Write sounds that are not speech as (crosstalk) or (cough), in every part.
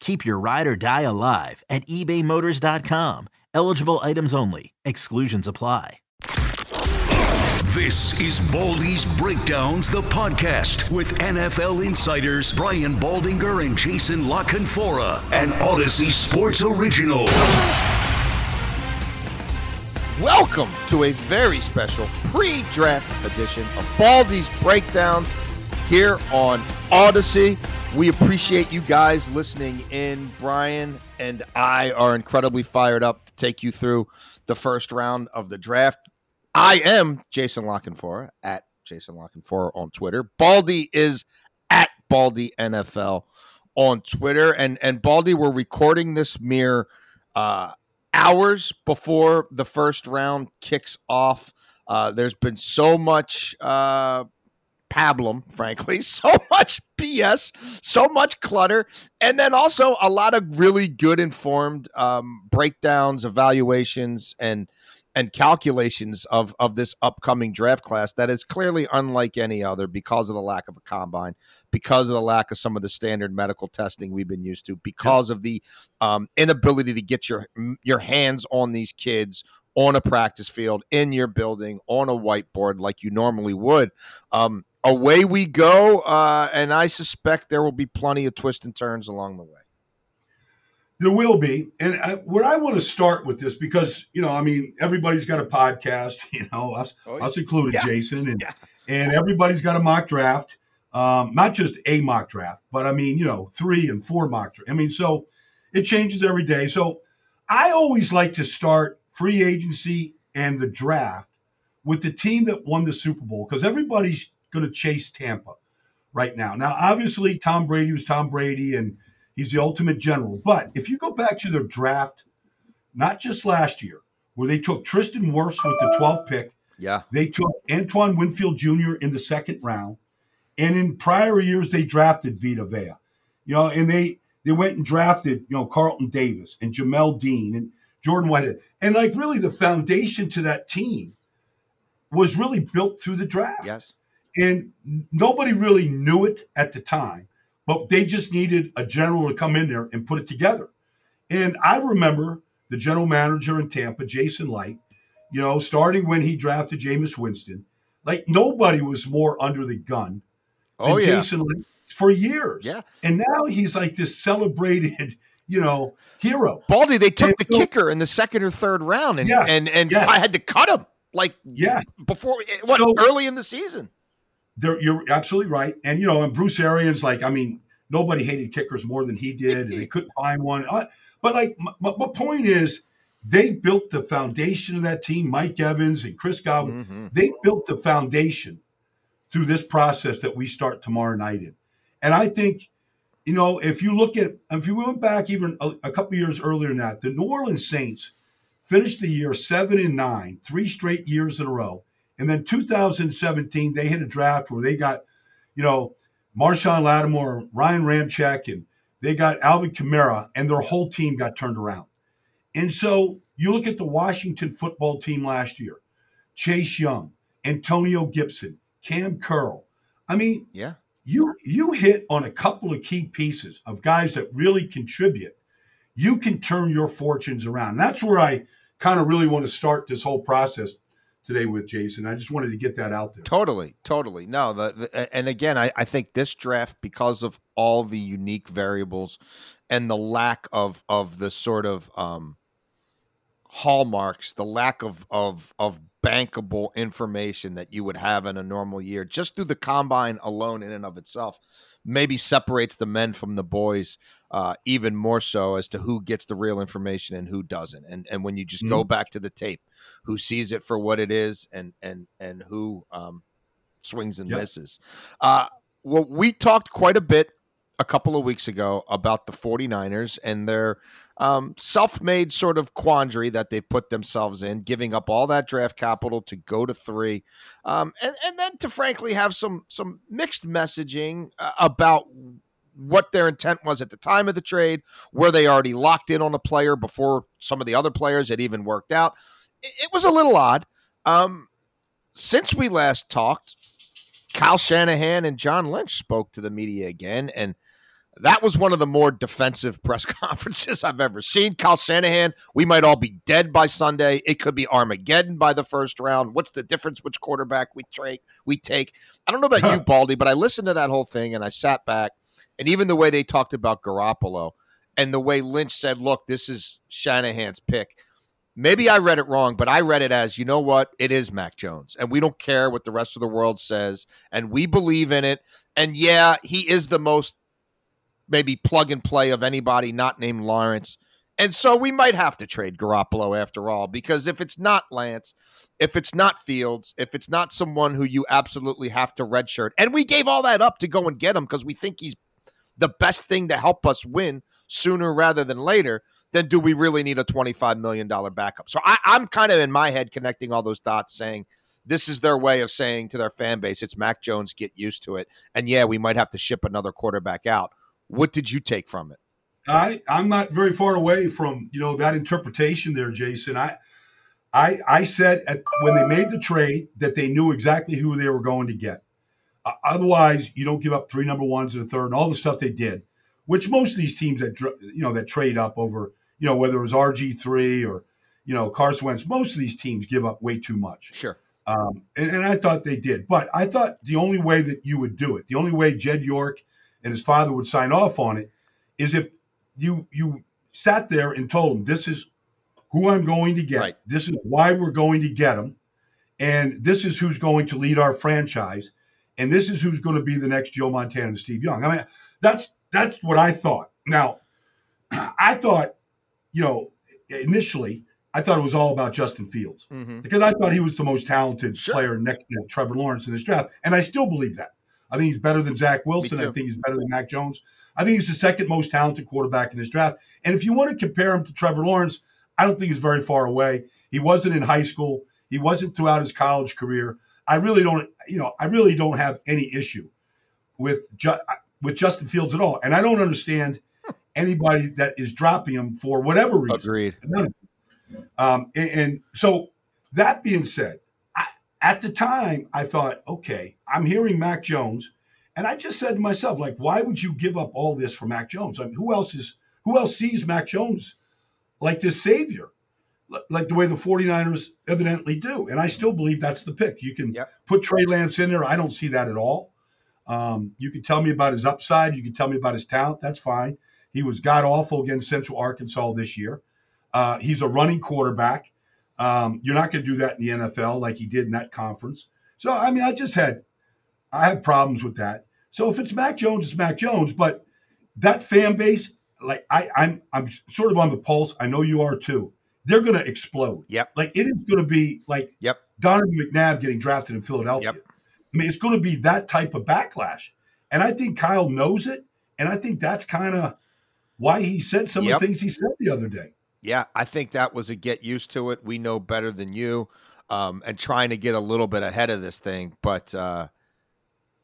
Keep your ride or die alive at ebaymotors.com. Eligible items only. Exclusions apply. This is Baldy's Breakdowns, the podcast with NFL insiders Brian Baldinger and Jason La Canfora, an Audacy Sports original. Welcome to a very special pre-draft edition of Baldy's Breakdowns here on Audacy. We appreciate you guys listening in. Brian and I are incredibly fired up to take you through the first round of the draft. I am Jason La Canfora at Jason La Canfora on Twitter. Baldy is at Baldy NFL on Twitter. And and Baldy, we're recording this mere uh, hours before the first round kicks off. Uh, there's been so much uh, pablum, frankly, (laughs) so much BS, so much clutter, and then also a lot of really good informed um, breakdowns, evaluations, and and calculations of of this upcoming draft class that is clearly unlike any other because of the lack of a combine, because of the lack of some of the standard medical testing we've been used to, because of the um, inability to get your your hands on these kids on a practice field in your building on a whiteboard like you normally would. Um, away we go, uh, and I suspect there will be plenty of twists and turns along the way. There will be, and I, where I want to start with this because you know, I mean, everybody's got a podcast, (laughs) you know, us, oh, us included, yeah. Jason, and yeah. and everybody's got a mock draft, um, not just a mock draft, but I mean, you know, three and four mock draft. I mean, so it changes every day. So I always like to start free agency and the draft with the team that won the Super Bowl because everybody's going to chase Tampa right now. Now, obviously, Tom Brady was Tom Brady and He's the ultimate general. But if you go back to their draft, not just last year, where they took Tristan Wirfs with the 12th pick. Yeah. They took Antoine Winfield Jr. in the second round. And in prior years, they drafted Vita Vea. You know, and they they went and drafted, you know, Carlton Davis and Jamel Dean and Jordan Whitehead. And like really the foundation to that team was really built through the draft. Yes. And nobody really knew it at the time but they just needed a general to come in there and put it together. And I remember the general manager in Tampa, Jason Licht, you know, starting when he drafted Jameis Winston, like nobody was more under the gun than oh, yeah. Jason Licht for years. Yeah. And now he's like this celebrated, (laughs) you know, hero. Baldy, they took and the so, kicker in the second or third round and yes, and, and yes. I had to cut him like yes. before what so, early in the season you're absolutely right. And you know, and Bruce Arians, like, I mean, nobody hated kickers more than he did, and they (laughs) couldn't find one. Uh, but like, my, my, point is, they built the foundation of that team. Mike Evans and Chris Godwin, mm-hmm. they built the foundation through this process that we start tomorrow night in. And I think, you know, if you look at, if you went back even a, a couple years earlier than that, the New Orleans Saints finished the year seven and nine, three straight years in a row and then 2017, they hit a draft where they got, you know, Marshon Lattimore, Ryan Ramczyk, and they got Alvin Kamara, and their whole team got turned around. And so you look at the Washington football team last year Chase Young, Antonio Gibson, Kam Curl. I mean, yeah. You you hit on a couple of key pieces of guys that really contribute. You can turn your fortunes around. And that's where I kind of really want to start this whole process today with Jason. I just wanted to get that out there. Totally, totally. No, the, the, and again, I, I think this draft, because of all the unique variables and the lack of of the sort of um, hallmarks, the lack of of of bankable information that you would have in a normal year, just through the combine alone, in and of itself, maybe separates the men from the boys uh, even more so as to who gets the real information and who doesn't. And and when you just mm-hmm. go back to the tape, who sees it for what it is, and and and who um, swings and yep. misses. Uh, well, we talked quite a bit a couple of weeks ago about the 49ers and their um, self-made sort of quandary that they've put themselves in, giving up all that draft capital to go to three, um, and and then to frankly have some some mixed messaging uh, about what their intent was at the time of the trade, were they already locked in on a player before some of the other players had even worked out. It, it was a little odd. Um, since we last talked, Kyle Shanahan and John Lynch spoke to the media again, and that was one of the more defensive press (laughs) conferences I've ever seen. Kyle Shanahan, we might all be dead by Sunday. It could be Armageddon by the first round. What's the difference which quarterback we take? We take. I don't know about you, Baldy, but I listened to that whole thing and I sat back, and even the way they talked about Garoppolo and the way Lynch said, "Look, this is Shanahan's pick." Maybe I read it wrong, but I read it as, you know what? It is Mac Jones, and we don't care what the rest of the world says, and we believe in it. And yeah, he is the most maybe plug and play of anybody not named Lawrence. And so we might have to trade Garoppolo after all, because if it's not Lance, if it's not Fields, if it's not someone who you absolutely have to redshirt, and we gave all that up to go and get him because we think he's the best thing to help us win sooner rather than later, then do we really need a $25 million backup? So I, I'm kind of in my head connecting all those dots saying, this is their way of saying to their fan base, it's Mac Jones, get used to it. And yeah, we might have to ship another quarterback out. What did you take from it? I I'm not very far away from you know that interpretation there, Jason. I I I said at, when they made the trade that they knew exactly who they were going to get. Uh, otherwise, you don't give up three number ones and a third and all the stuff they did, which most of these teams that you know that trade up over you know whether it was RG three or you know Carson Wentz, most of these teams give up way too much. Sure. Um, and, and I thought they did, but I thought the only way that you would do it, the only way Jed York and his father would sign off on it is if you you sat there and told him this is who I'm going to get. Right. This is why we're going to get him. And this is who's going to lead our franchise. And this is who's going to be the next Joe Montana and Steve Young. I mean, that's that's what I thought. Now, (clears throat) I thought, you know, initially I thought it was all about Justin Fields mm-hmm. because I thought he was the most talented sure. player next to Trevor Lawrence in this draft, and I still believe that. I think he's better than Zach Wilson. I think he's better than Mac Jones. I think he's the second most talented quarterback in this draft. And if you want to compare him to Trevor Lawrence, I don't think he's very far away. He wasn't in high school. He wasn't throughout his college career. I really don't, you know, I really don't have any issue with ju- with Justin Fields at all. And I don't understand anybody that is dropping him for whatever reason. Agreed. Um, and, and so that being said, at the time, I thought, okay, I'm hearing Mac Jones, and I just said to myself, like, why would you give up all this for Mac Jones? I mean, who else is who else sees Mac Jones like this savior, like the way the 49ers evidently do? And I still believe that's the pick. You can yep. put Trey Lance in there. I don't see that at all. Um, you can tell me about his upside. You can tell me about his talent. That's fine. He was god awful against Central Arkansas this year. Uh, he's a running quarterback. Um, you're not going to do that in the NFL like he did in that conference. So I mean, I just had I had problems with that. So if it's Mac Jones, it's Mac Jones. But that fan base, like I, I'm I'm sort of on the pulse. I know you are too. They're going to explode. Yep. Like it is going to be like yep. Donovan McNabb getting drafted in Philadelphia. Yep. I mean, it's going to be that type of backlash, and I think Kyle knows it, and I think that's kind of why he said some yep. of the things he said the other day yeah, I think that was a get used to it. We know better than you, um, and trying to get a little bit ahead of this thing. But uh,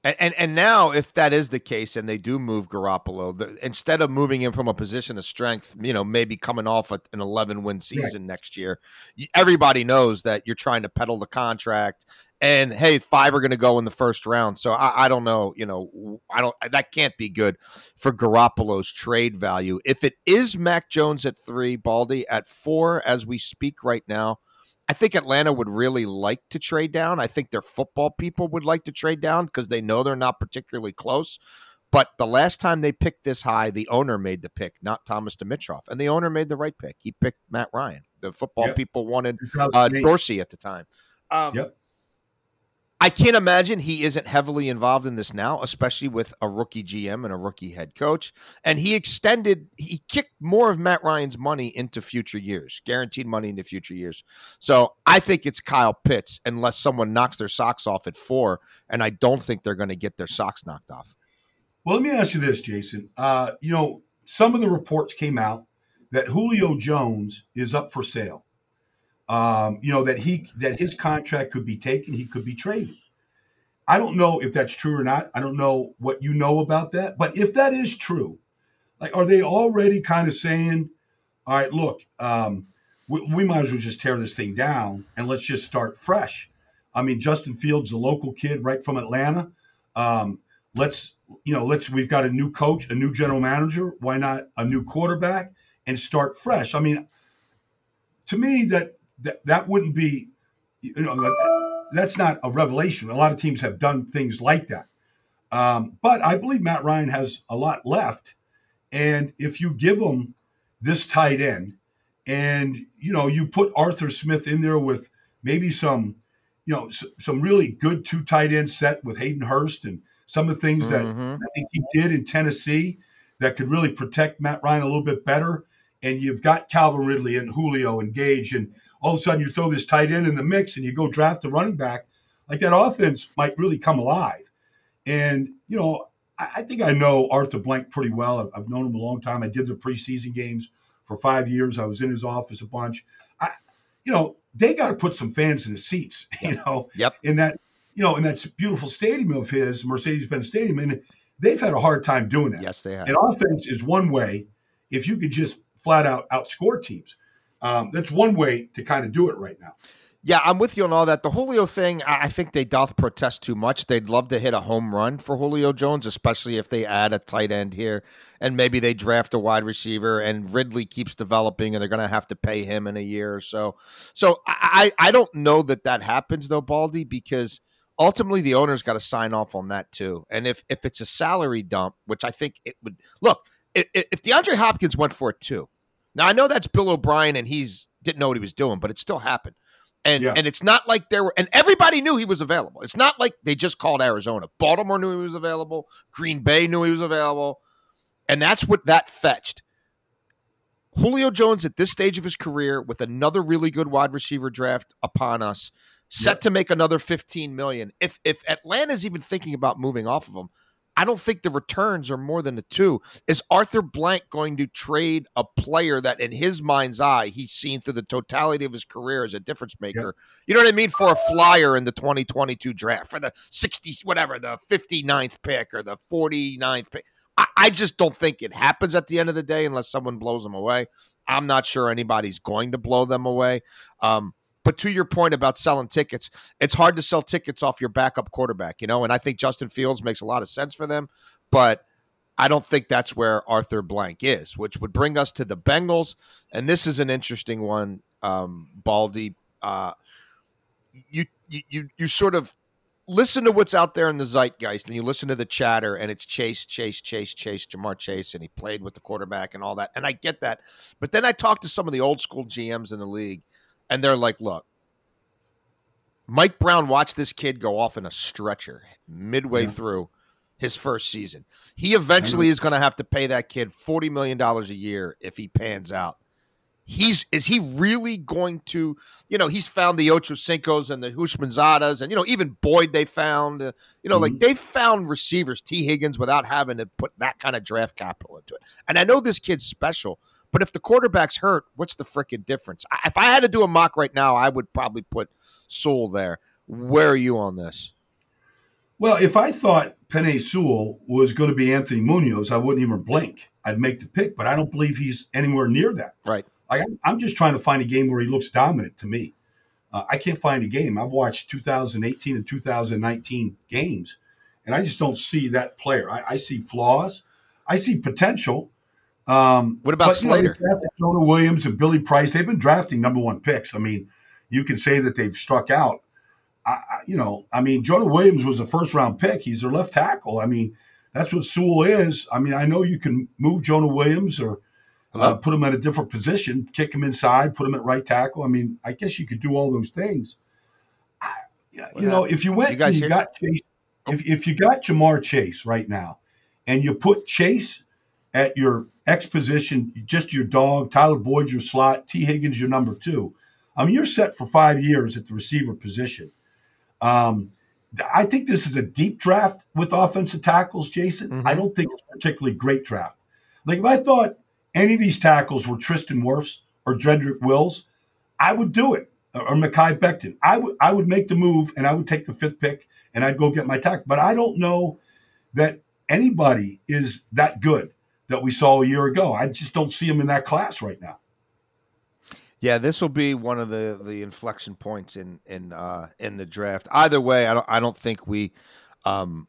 and, and and now, if that is the case, and they do move Garoppolo, the, instead of moving him from a position of strength, you know, maybe coming off a, an 11 win season right. next year, everybody knows that you're trying to peddle the contract and hey, five are going to go in the first round. So I, I, don't know. You know, I don't. That can't be good for Garoppolo's trade value. If it is Mac Jones at three, Baldy at four, as we speak right now, I think Atlanta would really like to trade down. I think their football people would like to trade down because they know they're not particularly close. But the last time they picked this high, the owner made the pick, not Thomas Dimitroff, and the owner made the right pick. He picked Matt Ryan. The football Yep. people wanted uh, Dorsey at the time. Um, Yep. I can't imagine he isn't heavily involved in this now, especially with a rookie GM and a rookie head coach. And he extended, he kicked more of Matt Ryan's money into future years, guaranteed money into future years. So I think it's Kyle Pitts, unless someone knocks their socks off at four. And I don't think they're going to get their socks knocked off. Well, let me ask you this, Jason. Uh, you know, some of the reports came out that Julio Jones is up for sale. Um, you know that he that his contract could be taken, he could be traded. I don't know if that's true or not. I don't know what you know about that, but if that is true, like, are they already kind of saying, "All right, look, um, we, we might as well just tear this thing down and let's just start fresh." I mean, Justin Fields, the local kid right from Atlanta. Um, let's you know, let's we've got a new coach, a new general manager. Why not a new quarterback and start fresh? I mean, to me, that that that wouldn't be, you know, that, that's not a revelation. A lot of teams have done things like that, um, but I believe Matt Ryan has a lot left, and if you give him this tight end, and you know, you put Arthur Smith in there with maybe some, you know, s- some really good two tight end set with Hayden Hurst and some of the things that Mhm. I think he did in Tennessee that could really protect Matt Ryan a little bit better. And you've got Calvin Ridley and Julio and Gage, and all of a sudden you throw this tight end in the mix and you go draft the running back. Like that offense might really come alive. And, you know, I, I think I know Arthur Blank pretty well. I've, I've known him a long time. I did the preseason games for five years. I was in his office a bunch. I, you know, they got to put some fans in the seats, (laughs) you know, Yep. in that, you know, in that beautiful stadium of his, Mercedes-Benz Stadium. And they've had a hard time doing that. Yes, they have. And offense is one way if you could just flat out outscore teams. Um, that's one way to kind of do it right now. Yeah, I'm with you on all that. The Julio thing, I think they doth protest too much. They'd love to hit a home run for Julio Jones, especially if they add a tight end here and maybe they draft a wide receiver and Ridley keeps developing and they're going to have to pay him in a year or so. So I, I don't know that that happens though, Baldy, because ultimately the owner's got to sign off on that too. And if if it's a salary dump, which I think it would look, if DeAndre Hopkins went for it too. Now I know that's Bill O'Brien and he's didn't know what he was doing, but it still happened. And Yeah. and it's not like there were and everybody knew he was available. It's not like they just called Arizona. Baltimore knew he was available. Green Bay knew he was available. And that's what that fetched. Julio Jones at this stage of his career with another really good wide receiver draft upon us, set to make another 15 million. If if Atlanta's even thinking about moving off of him, I don't think the returns are more than the two. Is Arthur Blank going to trade a player that, in his mind's eye, he's seen through the totality of his career as a difference maker? You know what I mean? For a flyer in the 2022 draft, for the 60s, whatever, the 59th pick or the 49th pick. I, I just don't think it happens at the end of the day unless someone blows them away. I'm not sure anybody's going to blow them away. Um, but to your point about selling tickets, it's hard to sell tickets off your backup quarterback, you know, and I think Justin Fields makes a lot of sense for them, but I don't think that's where Arthur Blank is, which would bring us to the Bengals. And this is an interesting one, um, Baldy. Uh, you, you, you, sort of listen to what's out there in the zeitgeist and you listen to the chatter and it's Chase, Chase, Chase, Chase, Ja'Marr Chase, and he played with the quarterback and all that. And I get that. But then I talked to some of the old school GMs in the league and they're like, look, Mike Brown watched this kid go off in a stretcher midway Yeah. through his first season. He eventually is going to have to pay that kid $40 million a year if he pans out. He's is he really going to, you know, he's found the Ocho Cincos and the Houshmandzadehs and you know, even Boyd they found, uh, you know, like they found receivers, Tee Higgins, without having to put that kind of draft capital into it. And I know this kid's special, but if the quarterback's hurt, what's the freaking difference? I, if I had to do a mock right now, I would probably put Sewell there. Where are you on this? Well, if I thought Penei Sewell was going to be Anthony Munoz, I wouldn't even blink. I'd make the pick, but I don't believe he's anywhere near that. Right. I'm- I'm just trying to find a game where he looks dominant to me. Uh, I can't find a game. I've watched 2018 and 2019 games, and I just don't see that player. I, I see flaws. I see potential. Um, What about but, you know, Slater? Jonah Williams and Billy Price. They've been drafting number one picks. I mean, you can say that they've struck out. I, you know, I mean, Jonah Williams was a first round pick. He's their left tackle. I mean, that's what Sewell is. I mean, I know you can move Jonah Williams or uh, put him at a different position, kick him inside, put him at right tackle. I mean, I guess you could do all those things. I, you know, if you went, you, you got Chase, if if you got Ja'Marr Chase right now, and you put Chase at your X position, just your dog, Tyler Boyd your slot, Tee Higgins your number two. I mean, you're set for five years at the receiver position. Um, I think this is a deep draft with offensive tackles, Jason. Mm-hmm. I don't think it's a particularly great draft. Like if I thought any of these tackles were Tristan Wirfs or Jedrick Wills, I would do it. Or Mekhi Becton. I would I would make the move and I would take the fifth pick and I'd go get my tackle. But I don't know that anybody is that good that we saw a year ago. I just don't see him in that class right now. Yeah, this will be one of the the inflection points in in uh, in the draft. Either way, I don't I don't think we um,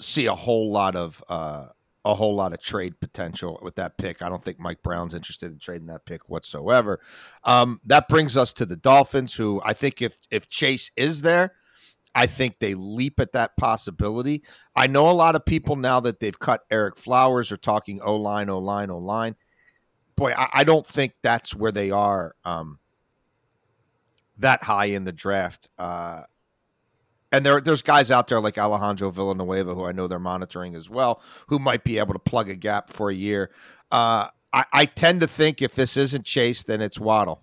see a whole lot of uh, a whole lot of trade potential with that pick. I don't think Mike Brown's interested in trading that pick whatsoever. Um, that brings us to the Dolphins, who I think if if Chase is there, I think they leap at that possibility. I know a lot of people now that they've cut Ereck Flowers are talking O line, O line, O line boy, I, I, don't think that's where they are um, that high in the draft. Uh, and there, there's guys out there like Alejandro Villanueva, who I know they're monitoring as well, who might be able to plug a gap for a year. Uh, I, I tend to think if this isn't Chase, then it's Waddle.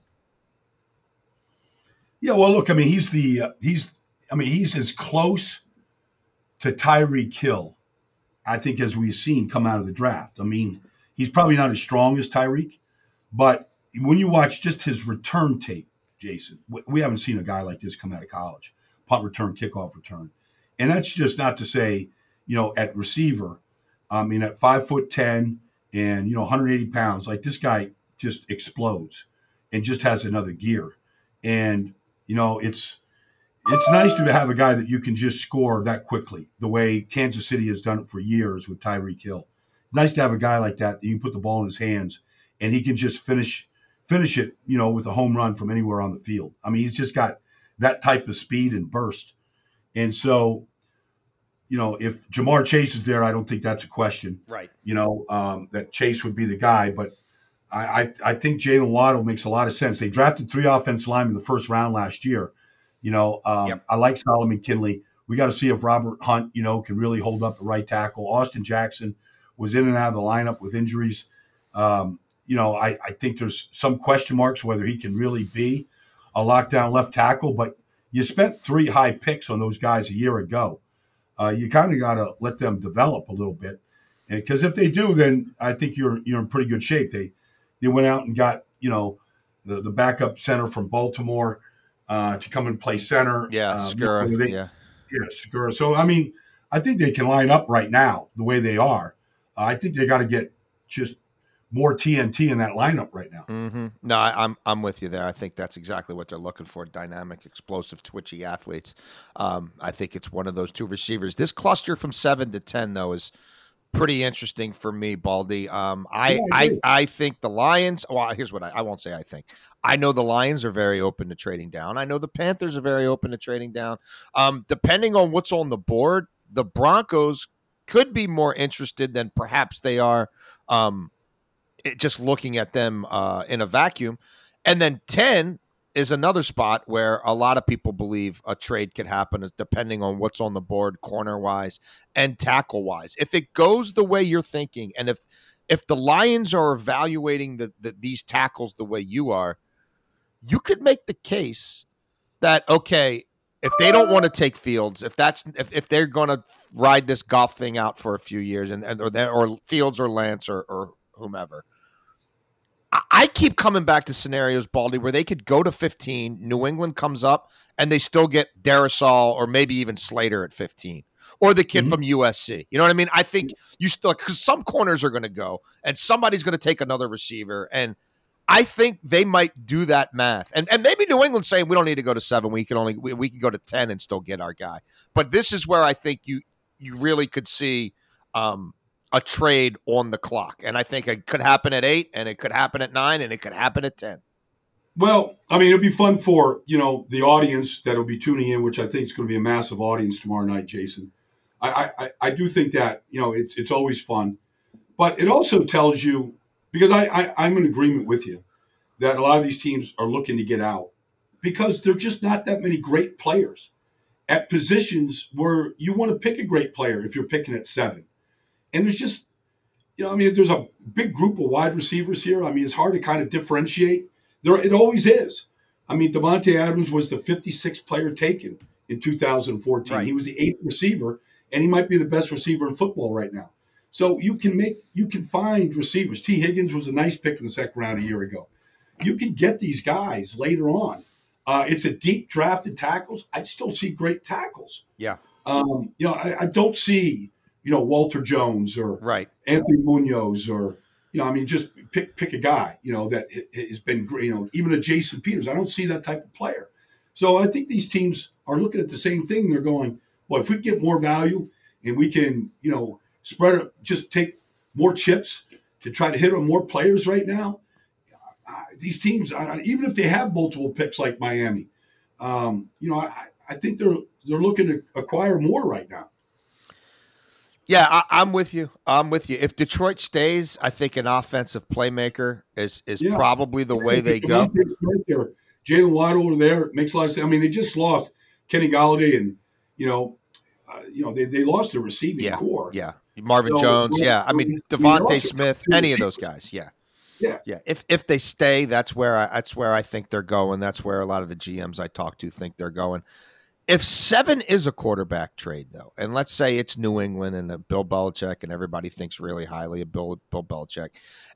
Yeah, well, look, I mean, he's the uh, he's I mean, he's as close to Tyreek Hill, I think, as we've seen come out of the draft. I mean, He's probably not as strong as Tyreek, but when you watch just his return tape, Jason, we haven't seen a guy like this come out of college. Punt return, kickoff return. And that's just not to say, you know, at receiver, I mean, at five foot 10 and, you know, 180 pounds, like this guy just explodes and just has another gear. And, you know, it's, it's nice to have a guy that you can just score that quickly, the way Kansas City has done it for years with Tyreek Hill It's nice to have a guy like that that you put the ball in his hands and he can just finish finish it, you know, with a home run from anywhere on the field. I mean, he's just got that type of speed and burst. And so, you know, if Ja'Marr Chase is there, I don't think that's a question. Right. You know, um, that Chase would be the guy. But I, I, I think Jaylen Waddle makes a lot of sense. They drafted three offensive linemen in the first round last year. You know, um, yep. I like Solomon Kindley. We got to see if Robert Hunt, you know, can really hold up the right tackle. Austin Jackson – was in and out of the lineup with injuries. Um, you know, I, I think there's some question marks whether he can really be a lockdown left tackle, but you spent three high picks on those guys a year ago. Uh, you kind of got to let them develop a little bit, because if they do, then I think you're you're in pretty good shape. They they went out and got you know the the backup center from Baltimore uh, to come and play center. Yeah, uh, Skura. yeah, yeah, Skura. So I mean, I think they can line up right now the way they are. I think they got to get just more TNT in that lineup right now. Mm-hmm. No, I, am I'm, I'm with you there. I think that's exactly what they're looking for: dynamic, explosive, twitchy athletes. Um, I think it's one of those two receivers. This cluster from seven to ten, though, is pretty interesting for me, Baldy. Um, I, yeah, I, I, I think the Lions. Well, here's what I, I won't say. I think I know the Lions are very open to trading down. I know the Panthers are very open to trading down. Um, depending on what's on the board, the Broncos could be more interested than perhaps they are um, it, just looking at them uh, in a vacuum. And then 10 is another spot where a lot of people believe a trade could happen depending on what's on the board corner wise and tackle wise. If it goes the way you're thinking and if if the Lions are evaluating the, the, these tackles the way you are, you could make the case that okay, if they don't want to take Fields, if that's if, if they're going to ride this Goff thing out for a few years, and, and or, or Fields or Lance or, or whomever, I, keep coming back to scenarios, Baldy, where they could go to 15, New England comes up, and they still get Darrisaw or maybe even Slater at 15 or the kid mm-hmm. from USC. You know what I mean? I think you still because some corners are going to go and somebody's going to take another receiver, and I think they might do that math, and and maybe New England's saying we don't need to go to seven. We can only we, we can go to ten and still get our guy. But this is where I think you you really could see um, a trade on the clock, and I think it could happen at eight, and it could happen at nine, and it could happen at ten. Well, I mean, it'd be fun for you know the audience that will be tuning in, which I think is going to be a massive audience tomorrow night, Jason. I, I, I do think that you know it's it's always fun, but it also tells you because I, I I'm in agreement with you that a lot of these teams are looking to get out because there're just not that many great players at positions where you want to pick a great player if you're picking at seven, and there's just you know I mean there's a big group of wide receivers here. I mean it's hard to kind of differentiate. There it always is. I mean Davante Adams was the 56th player taken in 2014. Right. He was the eighth receiver and he might be the best receiver in football right now. So you can make you can find receivers. Tee Higgins was a nice pick in the second round a year ago. You can get these guys later on. Uh, it's a deep drafted tackles. I still see great tackles. Yeah. Um, you know, I, I, don't see you know Walter Jones or right Anthony Munoz or you know, I mean, just pick pick a guy you know that has been great. You know, even a Jason Peters. I don't see that type of player. So I think these teams are looking at the same thing. They're going, well, if we get more value and we can, you know, spread it, just take more chips to try to hit on more players right now. These teams, even if they have multiple picks like Miami, um, you know, I, I think they're they're looking to acquire more right now. Yeah, I, am with you. I'm with you. If Detroit stays, I think an offensive playmaker is is yeah. probably the way they go. Jaylen Waddle over there makes a lot of sense. I mean, they just lost Kenny Golladay, and you know, uh, you know, they, they lost the receiving yeah, core. Yeah. Marvin so, Jones. Well, yeah. I mean, DeVonta Smith, any of those guys. Yeah. Yeah. Yeah. If if they stay, that's where I that's where I think they're going. That's where a lot of the GMs I talk to think they're going. If seven is a quarterback trade, though, and let's say it's New England and Bill Belichick and everybody thinks really highly of Bill, Bill Belichick,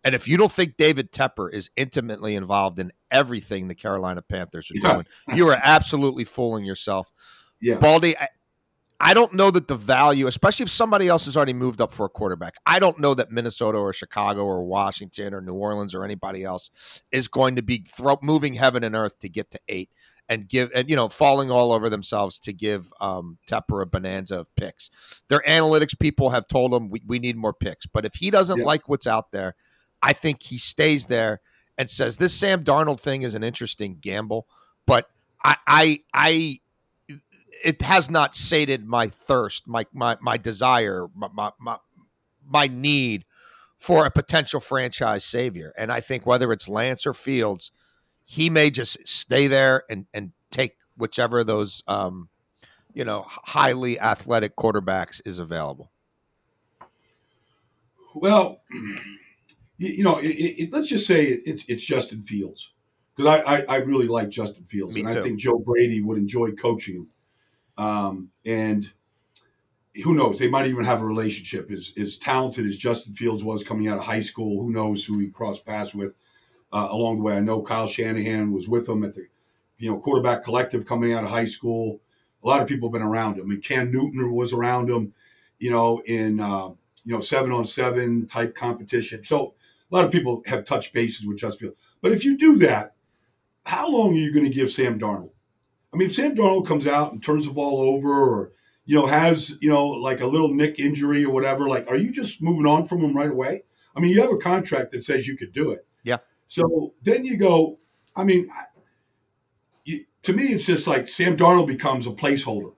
and if you don't think David Tepper is intimately involved in everything the Carolina Panthers are yeah. doing, you are absolutely fooling yourself. Yeah. Baldy, I don't know that the value, especially if somebody else has already moved up for a quarterback, I don't know that Minnesota or Chicago or Washington or New Orleans or anybody else is going to be throw, moving heaven and earth to get to eight and give and you know falling all over themselves to give um, Tepper a bonanza of picks. Their analytics people have told him we, we need more picks, but if he doesn't yeah. like what's out there, I think he stays there and says this Sam Darnold thing is an interesting gamble, but I I I it has not sated my thirst, my my my desire, my my my need for a potential franchise savior. And I think whether it's Lance or Fields, he may just stay there and and take whichever of those um, you know highly athletic quarterbacks is available. Well, (clears throat) you know, it, it, let's just say it, it's, it's Justin Fields because I, I, I, really like Justin Fields, Me and too. I think Joe Brady would enjoy coaching him. Um, and who knows? They might even have a relationship. As, as talented as Justin Fields was coming out of high school, who knows who he crossed paths with uh, along the way? I know Kyle Shanahan was with him at the you know quarterback collective coming out of high school. A lot of people have been around him. And Cam Newton was around him, you know, in uh, you know seven on seven type competition. So a lot of people have touched bases with Justin Fields. But if you do that, how long are you going to give Sam Darnold? I mean, if Sam Darnold comes out and turns the ball over or, you know, has, you know, like a little nick injury or whatever, like, are you just moving on from him right away? I mean, you have a contract that says you could do it. So then you go, I mean, you, to me, it's just like Sam Darnold becomes a placeholder,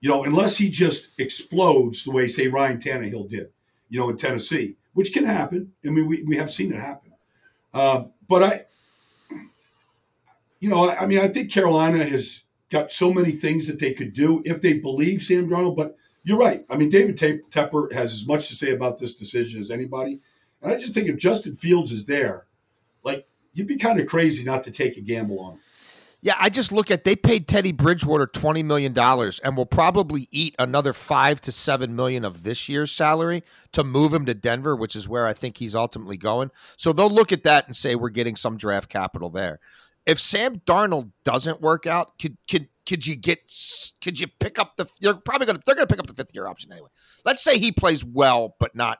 you know, unless he just explodes the way, say, Ryan Tannehill did, you know, in Tennessee, which can happen. I mean, we, we have seen it happen. Uh, but I, you know, I, I mean, I think Carolina has got so many things that they could do if they believe Sam Darnold. But you're right. I mean, David Tepper has as much to say about this decision as anybody. And I just think if Justin Fields is there, like you'd be kind of crazy not to take a gamble on him. Yeah, I just look at they paid Teddy Bridgewater twenty million dollars and will probably eat another five to seven million of this year's salary to move him to Denver, which is where I think he's ultimately going. So they'll look at that and say we're getting some draft capital there if Sam Darnold doesn't work out, could could could you get could you pick up the you're probably gonna they're gonna pick up the fifth year option anyway. Let's say he plays well but not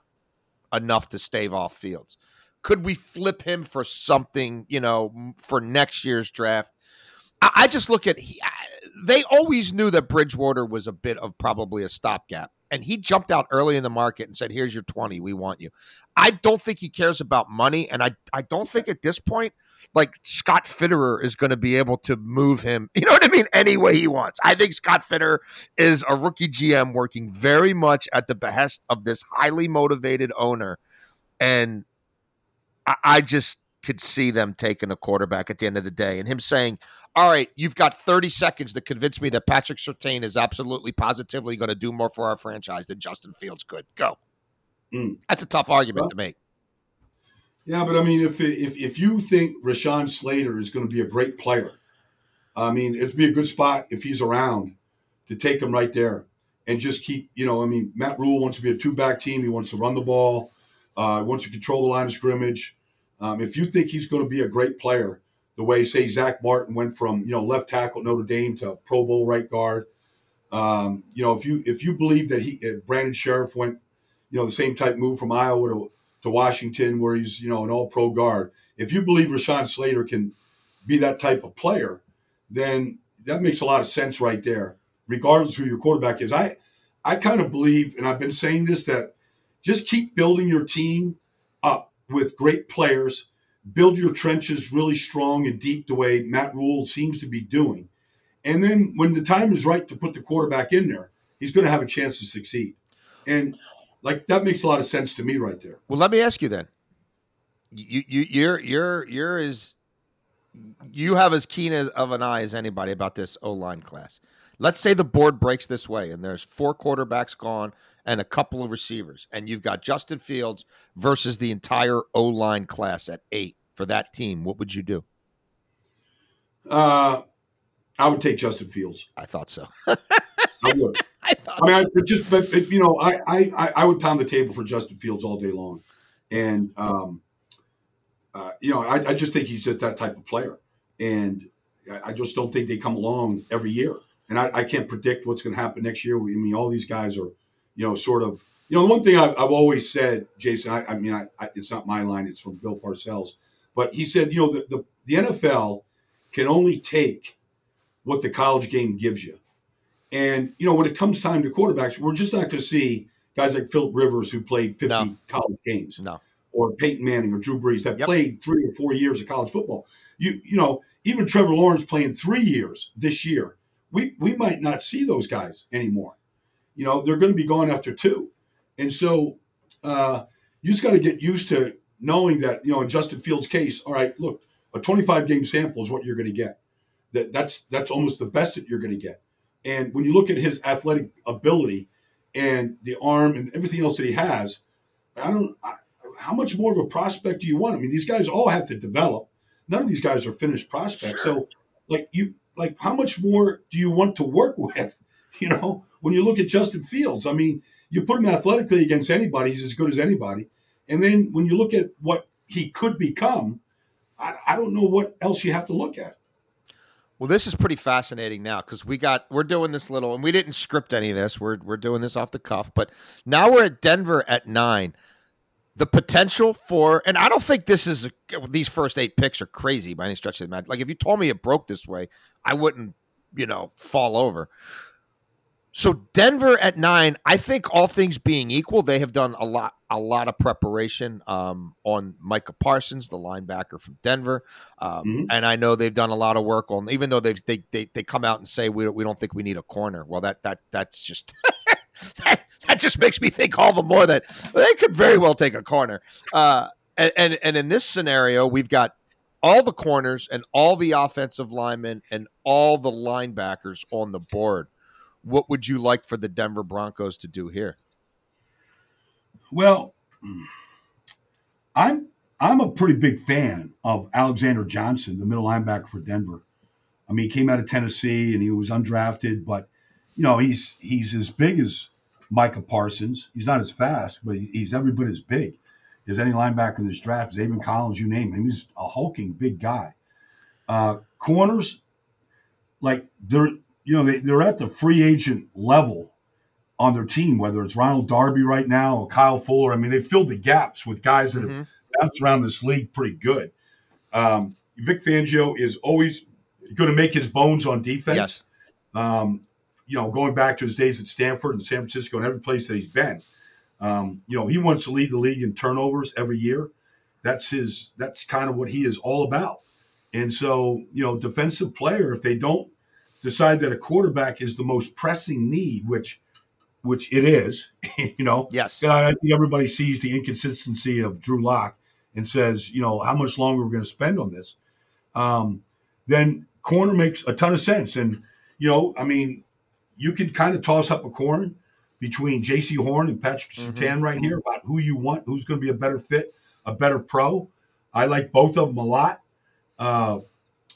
enough to stave off Fields. Could we flip him for something, you know, for next year's draft? I, I just look at he, they always knew that Bridgewater was a bit of probably a stopgap. And he jumped out early in the market and said, Here's your 20. We want you. I don't think he cares about money. And I, I don't think at this point, like Scott Fitterer is going to be able to move him, (laughs) you know what I mean, any way he wants. I think Scott Fitterer is a rookie GM working very much at the behest of this highly motivated owner. And I, I just could see them taking a quarterback at the end of the day and him saying, All right, you've got 30 seconds to convince me that Patrick Surtain is absolutely positively going to do more for our franchise than Justin Fields could. Go. Mm. That's a tough argument well, to make. Yeah, but I mean, if if if you think Rashawn Slater is going to be a great player, I mean, it'd be a good spot if he's around to take him right there and just keep. You know, I mean, Matt Rhule wants to be a two back team. He wants to run the ball. Uh, wants to control the line of scrimmage. Um, if you think he's going to be a great player, the way say Zach Martin went from you know left tackle Notre Dame to Pro Bowl right guard, um, you know if you if you believe that he Brandon Scherff went, you know the same type move from Iowa to, to Washington where he's you know an All Pro guard. If you believe Rashawn Slater can be that type of player, then that makes a lot of sense right there. Regardless who your quarterback is, I I kind of believe, and I've been saying this that just keep building your team up with great players, build your trenches really strong and deep the way Matt Rhule seems to be doing. And then when the time is right to put the quarterback in there, he's going to have a chance to succeed. And like that makes a lot of sense to me right there. Well, let me ask you then. You you you're you're you're as you have as keen as, of an eye as anybody about this O line class. Let's say the board breaks this way and there's four quarterbacks gone and a couple of receivers, and you've got Justin Fields versus the entire O line class at eight for that team. What would you do? Uh, I would take Justin Fields. I thought so. (laughs) I would. (laughs) I, I mean, I just, but you know, I, I, I would pound the table for Justin Fields all day long, and um, uh, you know, I, I just think he's just that type of player, and I just don't think they come along every year and I, I can't predict what's going to happen next year. I mean, all these guys are, you know, sort of, you know, the one thing I've, I've always said, Jason, I, I mean, I, I, it's not my line, it's from Bill Parcells, but he said, you know, the, the, the NFL can only take what the college game gives you. And, you know, when it comes time to quarterbacks, we're just not going to see guys like Philip Rivers who played 50 no. college games. No. Or Peyton Manning or Drew Brees that yep. played three or four years of college football. You you know, even Trevor Lawrence playing three years this year we we might not see those guys anymore. You know, they're going to be gone after two, and so uh, you just got to get used to knowing that. You know, in Justin Fields' case, all right, look, a 25 game sample is what you're going to get. That that's that's almost the best that you're going to get. And when you look at his athletic ability and the arm and everything else that he has, I don't. I, how much more of a prospect do you want? I mean, these guys all have to develop. None of these guys are finished prospects. Sure. So, like you, like how much more do you want to work with? (laughs) You know, when you look at Justin Fields, I mean, you put him athletically against anybody, he's as good as anybody. And then when you look at what he could become, I, I don't know what else you have to look at. Well, this is pretty fascinating now because we got we're doing this little and we didn't script any of this. We're we're doing this off the cuff, but now we're at Denver at nine the potential for, and I don't think this is a, these first eight picks are crazy by any stretch of the imagination. Like if you told me it broke this way, I wouldn't, you know, fall over. So Denver at nine, I think all things being equal, they have done a lot, a lot of preparation um, on Micah Parsons, the linebacker from Denver, um, mm-hmm. and I know they've done a lot of work on. Even though they've they they, they come out and say we we don't think we need a corner. Well, that that that's just (laughs) that, (laughs) that just makes me think all the more that they could very well take a corner. Uh, and, and, and in this scenario, we've got all the corners and all the offensive linemen and all the linebackers on the board. What would you like for the Denver Broncos to do here? Well, I'm I'm a pretty big fan of Alexander Johnson, the middle linebacker for Denver. I mean, he came out of Tennessee and he was undrafted, but you know, he's he's as big as Micah Parsons. He's not as fast, but he's every bit as big as any linebacker in this draft. Zaven Collins, you name him. He's a hulking big guy. Uh, corners, like they're you know they, they're at the free agent level on their team, whether it's Ronald Darby right now or Kyle Fuller. I mean, they filled the gaps with guys that mm-hmm. have bounced around this league pretty good. Um, Vic Fangio is always going to make his bones on defense. Yes. Um, you know, going back to his days at Stanford and San Francisco and every place that he's been, um, you know, he wants to lead the league in turnovers every year. That's his. That's kind of what he is all about. And so, you know, defensive player, if they don't decide that a quarterback is the most pressing need, which which it is, (laughs) you know. Yes. I think everybody sees the inconsistency of Drew Lock and says, you know, how much longer we're going to spend on this. Um, then corner makes a ton of sense. And, you know, I mean, you can kind of toss up a coin between Jaycee Horn and Patrick mm hmm right here about who you want, who's going to be a better fit, a better pro. I like both of them a lot. Uh,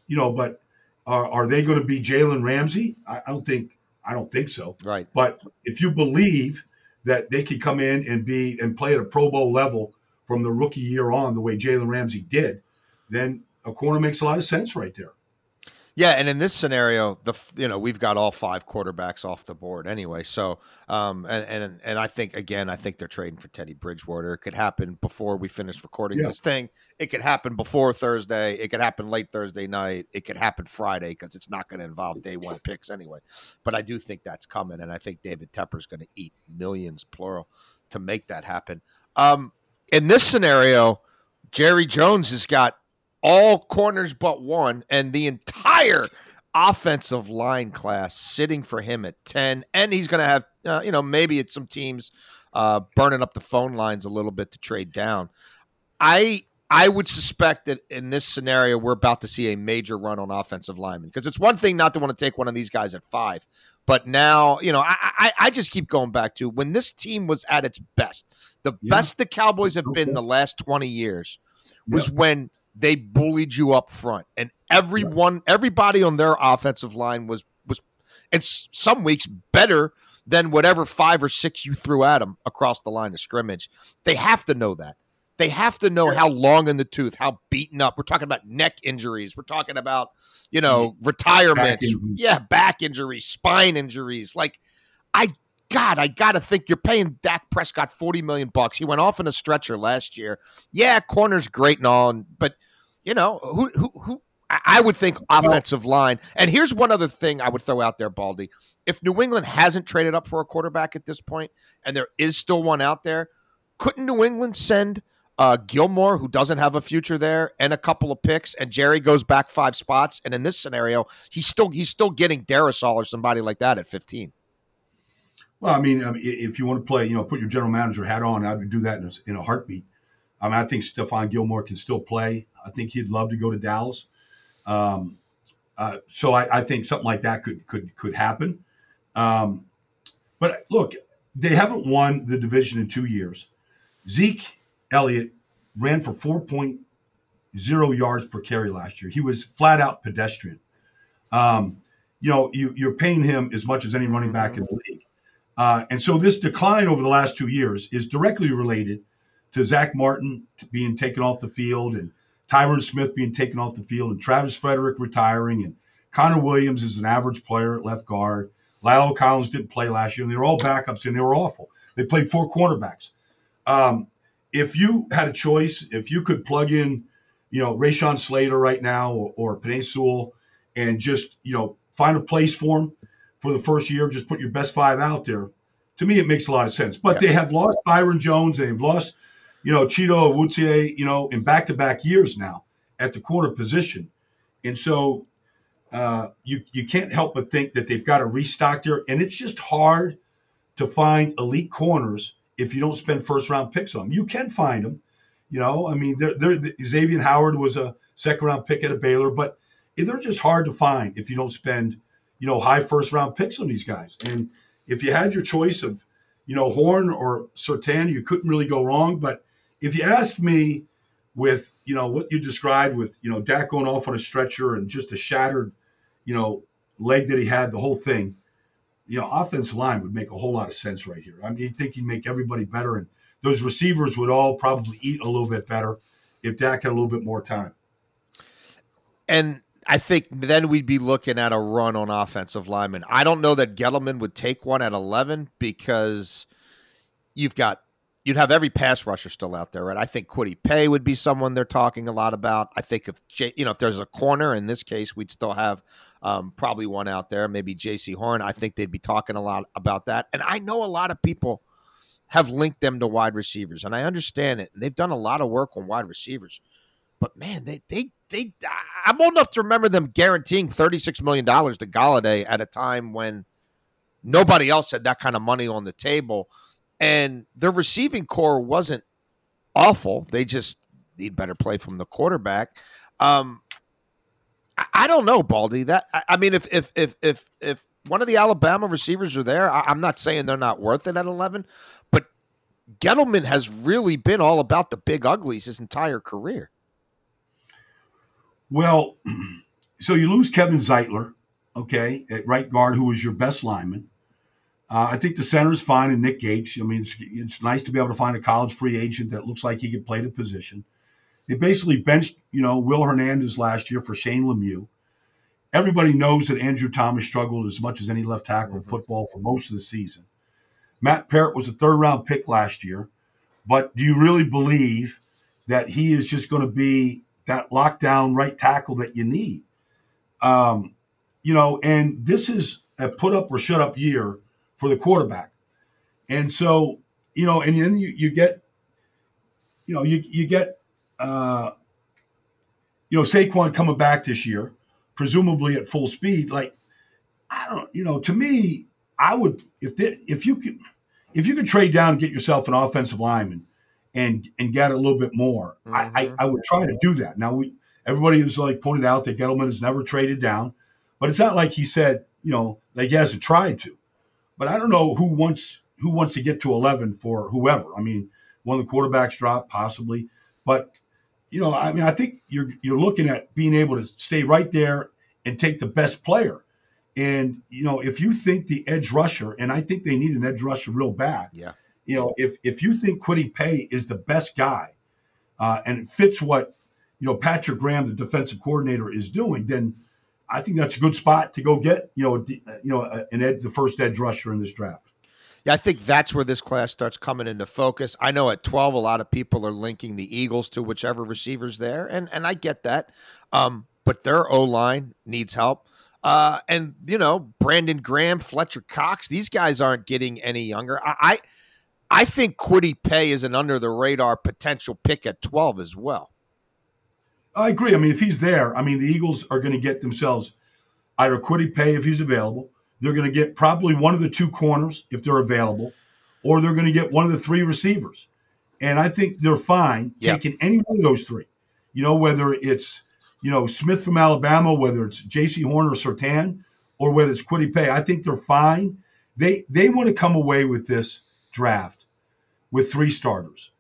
you know, but are, are they going to be Jalen Ramsey? I, I don't think I don't think so. Right. But if you believe that they could come in and be and play at a Pro Bowl level from the rookie year on, the way Jalen Ramsey did, then a corner makes a lot of sense right there. Yeah, and in this scenario, the you know we've got all five quarterbacks off the board anyway. So, um, and and and I think again, I think they're trading for Teddy Bridgewater. It could happen before we finish recording yeah. this thing. It could happen before Thursday. It could happen late Thursday night. It could happen Friday because it's not going to involve day one picks anyway. But I do think that's coming, and I think David Tepper is going to eat millions plural to make that happen. Um, in this scenario, Jerry Jones has got all corners but one, and the entire offensive line class sitting for him at 10. And he's going to have, uh, you know, maybe it's some teams uh, burning up the phone lines a little bit to trade down. I. I would suspect that in this scenario, we're about to see a major run on offensive linemen because it's one thing not to want to take one of these guys at five, but now, you know, I, I, I just keep going back to when this team was at its best. The yeah. best the Cowboys have been the last 20 years was yeah. when they bullied you up front, and everyone, everybody on their offensive line was was, and some weeks better than whatever five or six you threw at them across the line of scrimmage. They have to know that. They have to know how long in the tooth, how beaten up. We're talking about neck injuries. We're talking about, you know, retirements. Back yeah, back injuries, spine injuries. Like, I God, I gotta think you're paying Dak Prescott forty million bucks. He went off in a stretcher last year. Yeah, corner's great and all, but you know, who who who I would think offensive line. And here's one other thing I would throw out there, Baldy. If New England hasn't traded up for a quarterback at this point, and there is still one out there, couldn't New England send uh, Gilmore, who doesn't have a future there, and a couple of picks, and Jerry goes back five spots? And in this scenario, he's still he's still getting Darrisaw or somebody like that at 15. Well, I mean, if you want to play, you know, put your general manager hat on, I would do that in a, in a heartbeat. I mean, I think Stephon Gilmore can still play. I think he'd love to go to Dallas. Um, uh, so I, I, think something like that could could could happen. Um, but look, they haven't won the division in two years. Zeke Elliott ran for 4.0 yards per carry last year. He was flat out pedestrian. Um, you know, you, you're paying him as much as any running back in the league. Uh, and so this decline over the last two years is directly related to Zack Martin being taken off the field and Tyron Smith being taken off the field and Travis Frederick retiring and Connor Williams is an average player at left guard. La'el Collins didn't play last year, and they were all backups, and they were awful. They played four cornerbacks. Um, if you had a choice, if you could plug in, you know, Rashawn Slater right now or, or Penei Sewell and just, you know, find a place for him for the first year, just put your best five out there. To me, it makes a lot of sense. But yeah. they have lost Byron Jones. They've lost – you know, Chido Awuzie, you know, in back to back years now at the corner position. And so uh, you, you can't help but think that they've got to restock there. And it's just hard to find elite corners if you don't spend first round picks on them. You can find them. You know, I mean, they're, they're, Xavien Howard was a second round pick at a Baylor, but they're just hard to find if you don't spend, you know, high first round picks on these guys. And if you had your choice of, you know, Horn or Surtain, you couldn't really go wrong. But if you ask me with you know what you described with you know Dak going off on a stretcher and just a shattered you know leg that he had, the whole thing, you know, offensive line would make a whole lot of sense right here. I mean, you think he'd make everybody better, and those receivers would all probably eat a little bit better if Dak had a little bit more time. And I think then we'd be looking at a run on offensive linemen. I don't know that Gettleman would take one at 11 because you've got you'd have every pass rusher still out there, right? I think Kwity Paye would be someone they're talking a lot about. I think if you know if there's a corner in this case, we'd still have um, probably one out there, maybe Jaycee Horn. I think they'd be talking a lot about that. And I know a lot of people have linked them to wide receivers, and I understand it. And they've done a lot of work on wide receivers. But man, they they they I'm old enough to remember them guaranteeing $36 million to Golladay at a time when nobody else had that kind of money on the table. And their receiving core wasn't awful. They just need better play from the quarterback. Um, I, don't know, Baldy. That I, I, mean, if if if if if one of the Alabama receivers are there, I, I'm not saying they're not worth it at 11, but Gettleman has really been all about the big uglies his entire career. Well, (clears throat) so you lose Kevin Zeitler, okay, at right guard, who was your best lineman. Uh, I think the center is fine, and Nick Gates. I mean, it's, it's, nice to be able to find a college free agent that looks like he could play the position. They basically benched, you know, Will Hernandez last year for Shane Lemieux. Everybody knows that Andrew Thomas struggled as much as any left tackle in mm-hmm. football for most of the season. Matt Peart was a third round pick last year, but do you really believe that he is just going to be that lockdown right tackle that you need? Um, you know, and this is a put up or shut up year for the quarterback. And so, you know, and then you, you get, you know, you, you get, uh, you know, Saquon coming back this year, presumably at full speed. Like, I don't, you know, to me, I would, if they, if you could, if you could trade down and get yourself an offensive lineman and, and get a little bit more, mm-hmm. I, I, I would try to do that. Now we, everybody has like pointed out that Gettleman has never traded down, but it's not like he said, you know, like he hasn't tried to. But I don't know who wants who wants to get to 11 for whoever. I mean, one of the quarterbacks drop possibly, but you know, I mean, I think you're you're looking at being able to stay right there and take the best player. And you know, if you think the edge rusher, and I think they need an edge rusher real bad. Yeah. You know, if if you think Kwity Paye is the best guy, uh, and it fits what you know Patrick Graham, the defensive coordinator, is doing, then I think that's a good spot to go get you know you know an ed, the first edge rusher in this draft. Yeah, I think that's where this class starts coming into focus. I know at 12, a lot of people are linking the Eagles to whichever receivers there, and and I get that. Um, but their O line needs help. Uh, and you know, Brandon Graham, Fletcher Cox, these guys aren't getting any younger. I I, I think Kwity Paye is an under the radar potential pick at 12 as well. I agree. I mean, if he's there, I mean, the Eagles are going to get themselves either Kwity Paye if he's available. They're going to get probably one of the two corners if they're available, or they're going to get one of the three receivers. And I think they're fine yeah. taking any one of those three. You know, whether it's you know Smith from Alabama, whether it's Jaycee Horn or Surtain, or whether it's Kwity Paye, I think they're fine. They they want to come away with this draft with three starters,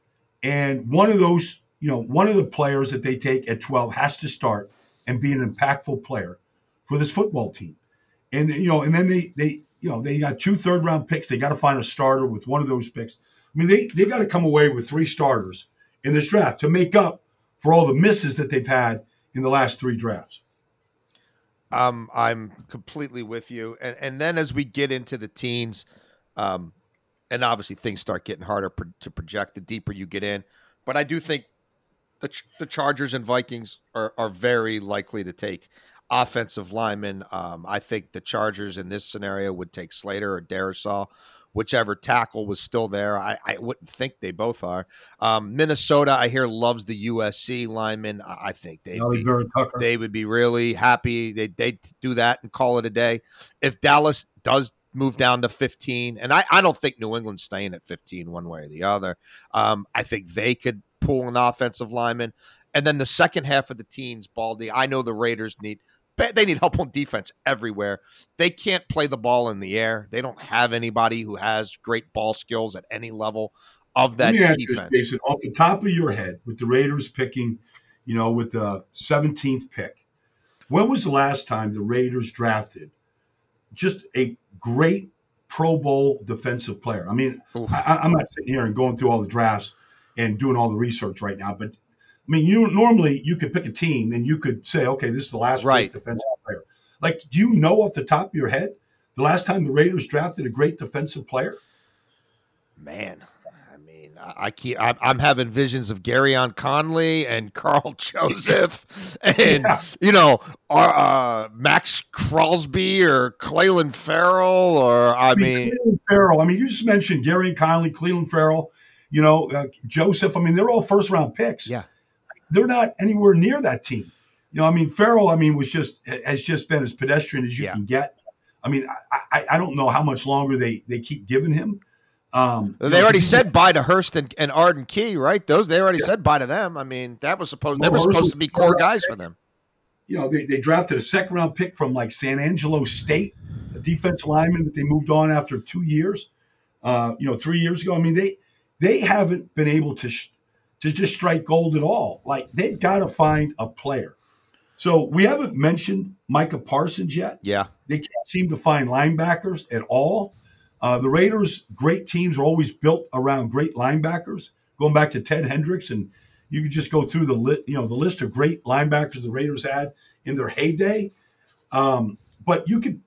and one of those you know, one of the players that they take at 12 has to start and be an impactful player for this football team. And you know, and then they they you know they got two third round picks. They got to find a starter with one of those picks. I mean, they they got to come away with three starters in this draft to make up for all the misses that they've had in the last three drafts. Um, I'm completely with you. And and then as we get into the teens, um, and obviously things start getting harder pro- to project the deeper you get in. But I do think the the Chargers and Vikings are are very likely to take offensive linemen. Um, I think the Chargers in this scenario would take Slater or Darrisaw, whichever tackle was still there. I, I wouldn't think they both are. Um, Minnesota, I hear loves the USC linemen. I think they they would be really happy. They they do that and call it a day. If Dallas does move down to 15 and I, I don't think new england's staying at 15 one way or the other um, i think they could pull an offensive lineman. And then the second half of the teens, Baldy, I know the Raiders need they need help on defense everywhere. They can't play the ball in the air. They don't have anybody who has great ball skills at any level of that Let me defense. You, Jason, off the top of your head, with the Raiders picking, you know, with the 17th pick, when was the last time the Raiders drafted just a great Pro Bowl defensive player? I mean, I, I'm not sitting here and going through all the drafts and doing all the research right now. But I mean, you normally you could pick a team and you could say, okay, this is the last right. defensive player. Like, do you know off the top of your head the last time the Raiders drafted a great defensive player? Man, I mean, I keep I'm, I'm having visions of Gareon Conley and (laughs) Karl Joseph and yeah. you know uh, Maxx Crosby or Clelin Ferrell or I, I mean, mean Ferrell. I mean, you just mentioned Gareon Conley, Clelin Ferrell. You know uh, Joseph. I mean, they're all first round picks. Yeah, they're not anywhere near that team. You know, I mean, Ferrell. I mean, was just has just been as pedestrian as you yeah. can get. I mean, I, I, I don't know how much longer they they keep giving him. Um, they know, already said bye to Hurst and, and Arden Key, right? Those they already yeah. said bye to them. I mean, that was supposed well, they were supposed to be core guys for them. You know, they, they drafted a second round pick from like San Angelo State, a defense lineman that they moved on after two years. Uh, you know, three years ago. I mean, they they haven't been able to sh- to just strike gold at all. Like they've got to find a player. So we haven't mentioned Micah Parsons yet. Yeah, they can't seem to find linebackers at all. Uh, the Raiders' great teams are always built around great linebackers. Going back to Ted Hendricks, and you could just go through the li- you know the list of great linebackers the Raiders had in their heyday. Um, but you could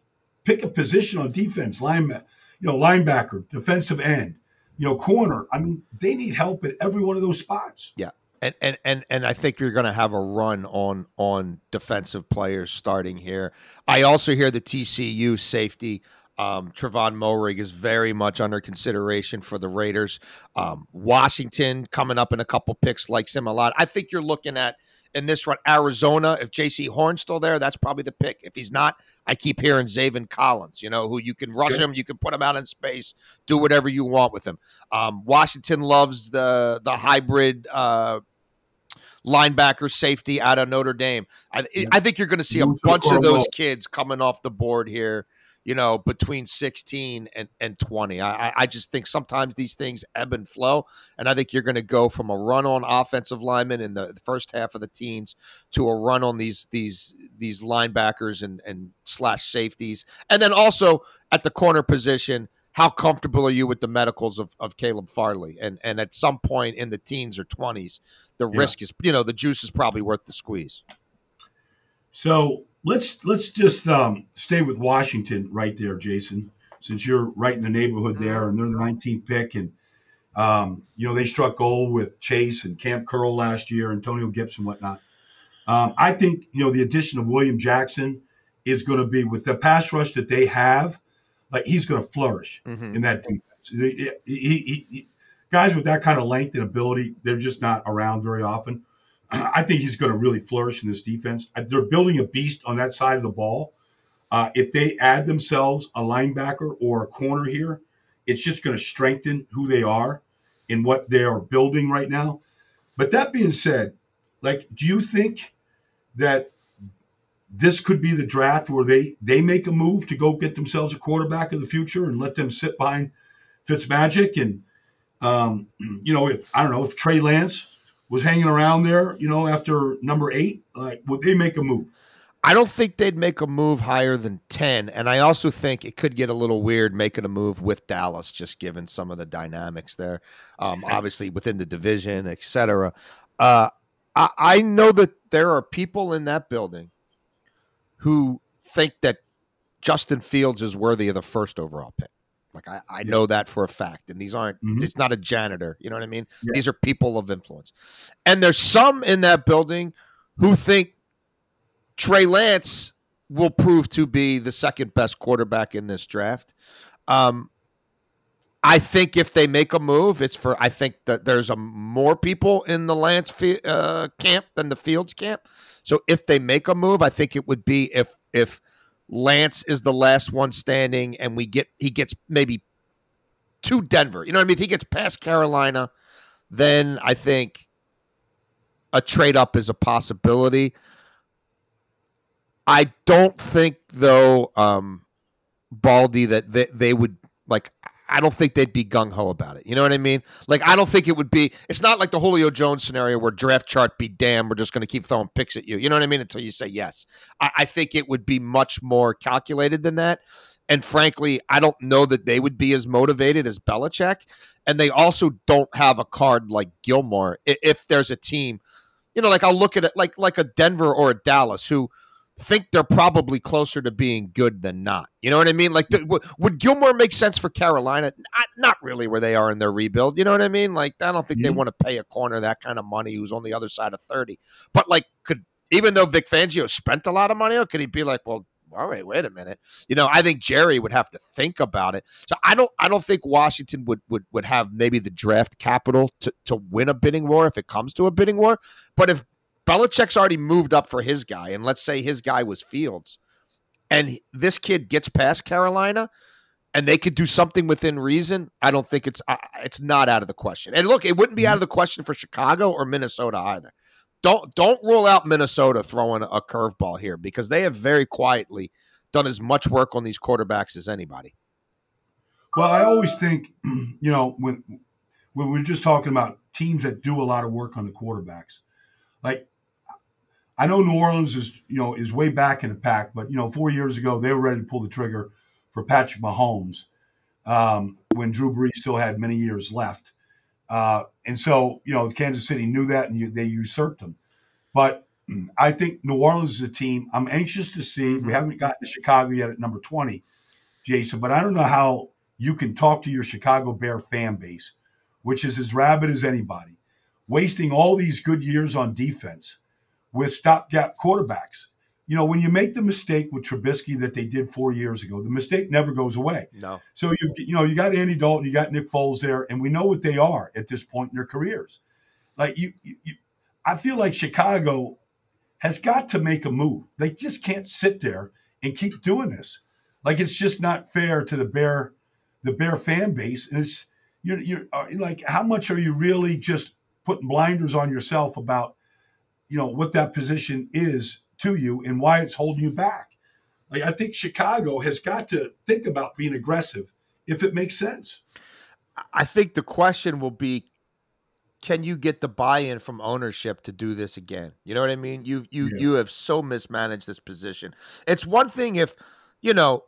pick a position on defense, line, you know, linebacker, defensive end, you know, corner. I mean, they need help at every one of those spots. Yeah. And, and and and I think you're going to have a run on on defensive players starting here. I also hear the TCU safety um, Trevon Moehrig is very much under consideration for the Raiders. Um, Washington coming up in a couple picks likes him a lot. I think you're looking at in this run Arizona. If Jaycee Horn's still there, that's probably the pick. If he's not, I keep hearing Zaven Collins. You know who you can rush him, you can put him out in space, do whatever you want with him. Um, Washington loves the the hybrid. Uh, linebacker safety out of Notre Dame. I, I think you're going to see a bunch of those kids coming off the board here you know, between 16 and, and 20. I, I just think sometimes these things ebb and flow. And I think you're going to go from a run on offensive linemen in the first half of the teens to a run on these these these linebackers and, and slash safeties. And then also at the corner position, how comfortable are you with the medicals of, of Caleb Farley? And and at some point in the teens or 20s, the yeah. risk is, you know, the juice is probably worth the squeeze. So let's let's just um, stay with Washington right there, Jason, since you're right in the neighborhood there, and they're the 19th pick, and um, you know they struck gold with Chase and Kam Curl last year, Antonio Gibson, whatnot. Um, I think you know the addition of William Jackson is going to be with the pass rush that they have, like he's going to flourish mm-hmm. in that defense. He, he, he, guys with that kind of length and ability, they're just not around very often. (clears throat) I think he's going to really flourish in this defense. Uh, they're building a beast on that side of the ball. Uh, if they add themselves a linebacker or a corner here, it's just going to strengthen who they are and what they are building right now. But that being said, like, do you think that this could be the draft where they they make a move to go get themselves a quarterback of the future and let them sit behind Fitzmagic and um, (clears throat) you know, if, I don't know if Trey Lance was hanging around there, you know, after number eight, like would they make a move? I don't think they'd make a move higher than 10. And I also think it could get a little weird making a move with Dallas, just given some of the dynamics there, um, obviously within the division, etc. Uh, I, I know that there are people in that building who think that Justin Fields is worthy of the first overall pick. Like I, I yeah. know that for a fact. And these aren't mm-hmm. it's not a janitor. You know what I mean? Yeah. These are people of influence. And there's some in that building who think Trey Lance will prove to be the second best quarterback in this draft. Um, I think if they make a move, it's for. I think that there's a more people in the Lance uh, camp than the Fields camp. So if they make a move, I think it would be if if Lance is the last one standing, and we get he gets maybe to Denver. You know what I mean? If he gets past Carolina, then I think a trade up is a possibility. I don't think though, um, Baldy, that they, they would like I don't think they'd be gung ho about it. You know what I mean? Like, I don't think it would be. It's not like the Julio Jones scenario where draft chart be damn, we're just going to keep throwing picks at you. You know what I mean? Until you say yes. I, I think it would be much more calculated than that. And frankly, I don't know that they would be as motivated as Belichick. And they also don't have a card like Gilmore. If there's a team, you know, like I'll look at it like like a Denver or a Dallas who think they're probably closer to being good than not. You know what I mean? Like, the, w- would Gilmore make sense for Carolina? Not, not really where they are in their rebuild. You know what I mean? Like, I don't think they Mhm. want to pay a corner that kind of money who's on the other side of 30. But, like, could even though Vic Fangio spent a lot of money, or could he be like, well, all right, wait a minute. You know, I think Jerry would have to think about it. So I don't I don't think Washington would would would have maybe the draft capital to to win a bidding war if it comes to a bidding war. But if Belichick's already moved up for his guy, and let's say his guy was Fields, and this kid gets past Carolina, and they could do something within reason, I don't think it's I- it's not out of the question. And look, it wouldn't be out of the question for Chicago or Minnesota either. Don't don't rule out Minnesota throwing a curveball here because they have very quietly done as much work on these quarterbacks as anybody. Well, I always think, (clears throat) you know, when when we're just talking about teams that do a lot of work on the quarterbacks, like I know New Orleans is, you know, is way back in the pack, but you know, four years ago they were ready to pull the trigger for Patrick Mahomes um, when Drew Brees still had many years left, uh, and so you know, Kansas City knew that and they usurped them. But (clears throat) I think New Orleans is a team I'm anxious to see. We haven't gotten to Chicago yet at number twenty, Jason, but I don't know how you can talk to your Chicago Bear fan base, which is as rabid as anybody, wasting all these good years on defense with stopgap quarterbacks. You know, when you make the mistake with Trubisky that they did four years ago, the mistake never goes away. No. So you you know you got Andy Dalton, you got Nick Foles there, and we know what they are at this point in their careers. Like you, you, you I feel like Chicago has got to make a move. They just can't sit there and keep doing this. Like it's just not fair to the Bear, the Bear fan base, and it's you're you're uh, like how much are you really just putting blinders on yourself about you know what that position is to you and why it's holding you back. Like I think Chicago has got to think about being aggressive if it makes sense. I think the question will be can you get the buy-in from ownership to do this again? You know what I mean? You you Yeah. you have so mismanaged this position. It's one thing if you know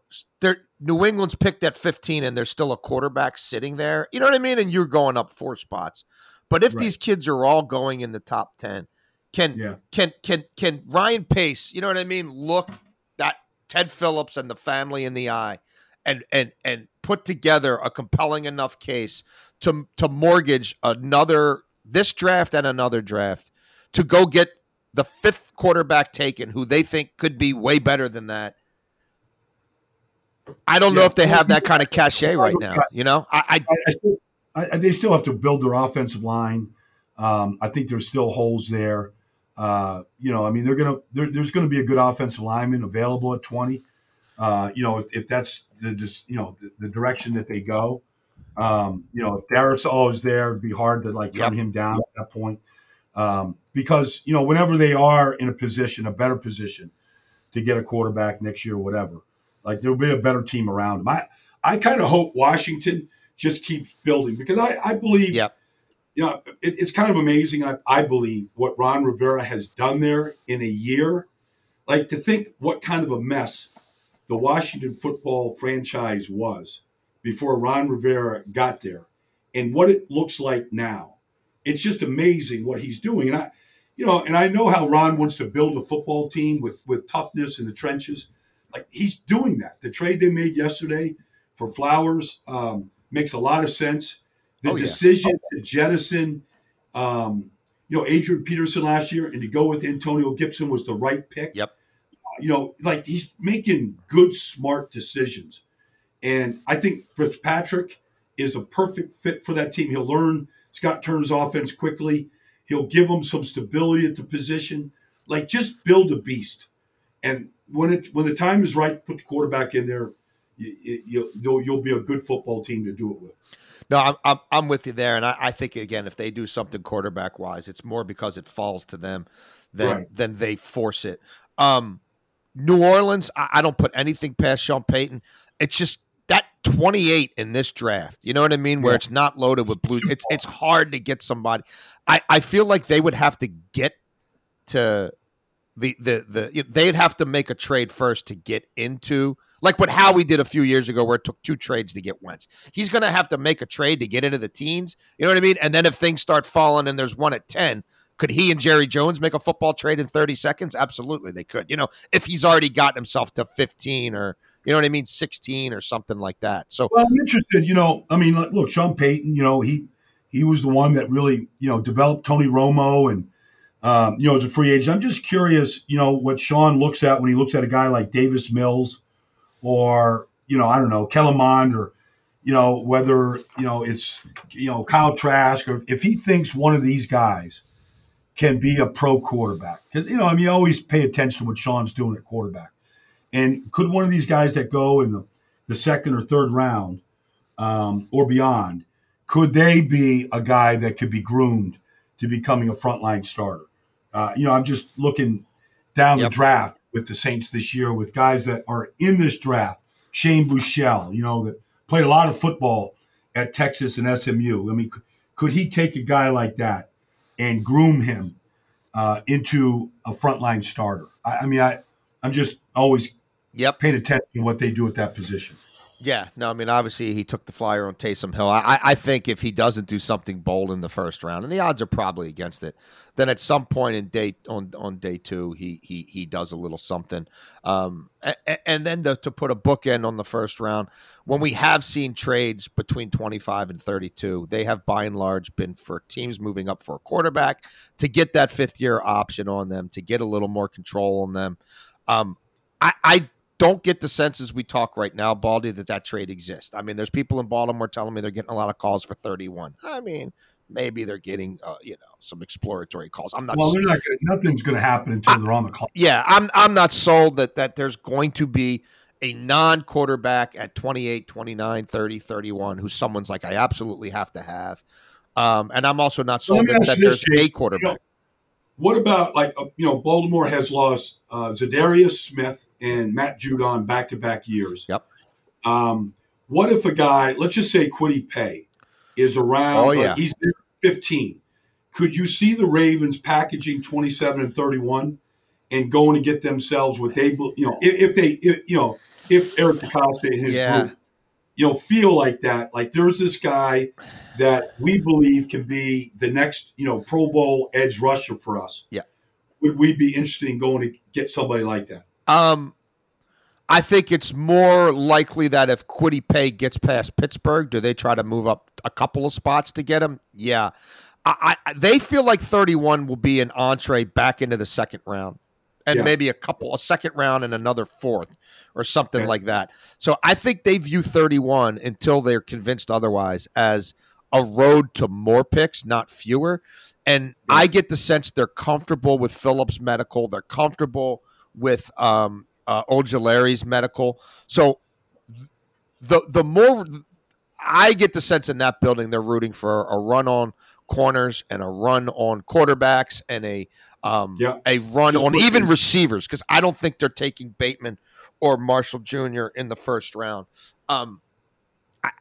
New England's picked at 15 and there's still a quarterback sitting there. You know what I mean? And you're going up four spots. But if Right. these kids are all going in the top 10, can Yeah. can can can Ryan Pace, you know what I mean, look that Ted Phillips and the family in the eye and and and put together a compelling enough case to to mortgage another this draft and another draft to go get the fifth quarterback taken who they think could be way better than that. I don't know if they have that kind of cachet right now. You know, I, I I, I still, I, I- they still have to build their offensive line. Um, I think there's still holes there. Uh, you know, I mean, they're gonna there, there's going to be a good offensive lineman available at 20. Uh, you know, if, if that's the just you know the, the direction that they go. Um, you know, if Derek's always there, it'd be hard to like turn him down at that point. Um, because you know, whenever they are in a position, a better position to get a quarterback next year or whatever, like there'll be a better team around them. I I kind of hope Washington just keeps building because I, I believe, Yep. You know, it, it's kind of amazing. I, I believe what Ron Rivera has done there in a year. Like to think what kind of a mess the Washington football franchise was before Ron Rivera got there and what it looks like now. It's just amazing what he's doing. And I, you know, and I know how Ron wants to build a football team with, with toughness in the trenches. Like he's doing that. The trade they made yesterday for Flowers um, makes a lot of sense. The Oh, yeah. decision to jettison, um, you know, Adrian Peterson last year and to go with Antonio Gibson was the right pick. Yep. You know, like he's making good, smart decisions. And I think Fitzpatrick is a perfect fit for that team. He'll learn Scott Turner's offense quickly. He'll give them some stability at the position. Like just build a beast. And when it when the time is right, put the quarterback in there. You, you, you'll you'll be a good football team to do it with. No, I'm, I'm I'm with you there, and I, I think again, if they do something quarterback wise, it's more because it falls to them than Right. than they force it. Um, New Orleans, I, I don't put anything past Sean Payton. It's just that 28 in this draft. You know what I mean? Where Yeah. it's not loaded with blue. It's it's hard to get somebody. I I feel like they would have to get to the the the you- they'd have to make a trade first to get into like what Howie did a few years ago, where it took two trades to get Wentz. He's going to have to make a trade to get into the teens. You know what I mean? And then if things start falling and there's one at ten, Could he and Jerry Jones make a football trade in 30 seconds? Absolutely, they could. You know, if he's already gotten himself to 15 or you know what I mean, 16 or something like that. So, well, I'm interested. You know, I mean, look, Sean Payton. You know, he he was the one that really you know developed Tony Romo and um, you know as a free agent. I'm just curious. You know what Sean looks at when he looks at a guy like Davis Mills or you know I don't know Kellen Mond or you know whether you know it's you know Kyle Trask or if he thinks one of these guys can be a pro quarterback because you know I mean you always pay attention to what Sean's doing at quarterback and could one of these guys that go in the, the second or third round um, or beyond, could they be a guy that could be groomed to becoming a frontline starter? Uh, you know, I'm just looking down yep. the draft with the Saints this year with guys that are in this draft. Shane Buechele, you know, that played a lot of football at Texas and SMU. I mean, could he take a guy like that and groom him uh, into a frontline starter? I, I mean, I, I'm just always Yep. Paying attention to what they do at that position. Yeah, no, I mean, obviously he took the flyer on Taysom Hill. I, I think if he doesn't do something bold in the first round, and the odds are probably against it, then at some point in day on on day two, he he he does a little something. Um, and, and then to, to put a bookend on the first round, when we have seen trades between twenty five and thirty two, they have by and large been for teams moving up for a quarterback to get that fifth year option on them, to get a little more control on them. Um, I, I don't get the sense as we talk right now, Baldy, that that trade exists. I mean, there's people in Baltimore telling me they're getting a lot of calls for 31. I mean, maybe they're getting uh, you know some exploratory calls. I'm not. Well, they're not gonna, nothing's going to happen until I, they're on the clock. Yeah, I'm. I'm not sold that that there's going to be a non-quarterback at 28, 29, 30, 31 who someone's like I absolutely have to have. Um, and I'm also not sold that, that there's a quarterback. You know, what about like uh, you know Baltimore has lost uh, Za'Darius Smith and Matt Judon back to back years. Yep. Um, what if a guy, let's just say Kwity Paye, is around? Oh yeah. he's 15. Could you see the Ravens packaging 27 and 31 and going to get themselves what they, you know, if, if they, if, you know, if Eric DeCosta and his yeah. group, you know, feel like that, like there's this guy that we believe can be the next, you know, Pro Bowl edge rusher for us. Yeah. Would we be interested in going to get somebody like that? Um, I think it's more likely that if Kwity Paye gets past Pittsburgh, do they try to move up a couple of spots to get him? Yeah. I, I, they feel like 31 will be an entree back into the second round and yeah. maybe a couple, a second round and another fourth or something like that. So I think they view 31 until they're convinced otherwise as a road to more picks, not fewer. And yeah. I get the sense they're comfortable with Phillips Medical. They're comfortable with um, uh, Ojulari's medical. So the the more I get the sense in that building, they're rooting for a run on corners and a run on quarterbacks and a um, yeah. a run Just on even receivers because I don't think they're taking Bateman or Marshall Jr. in the first round. Um,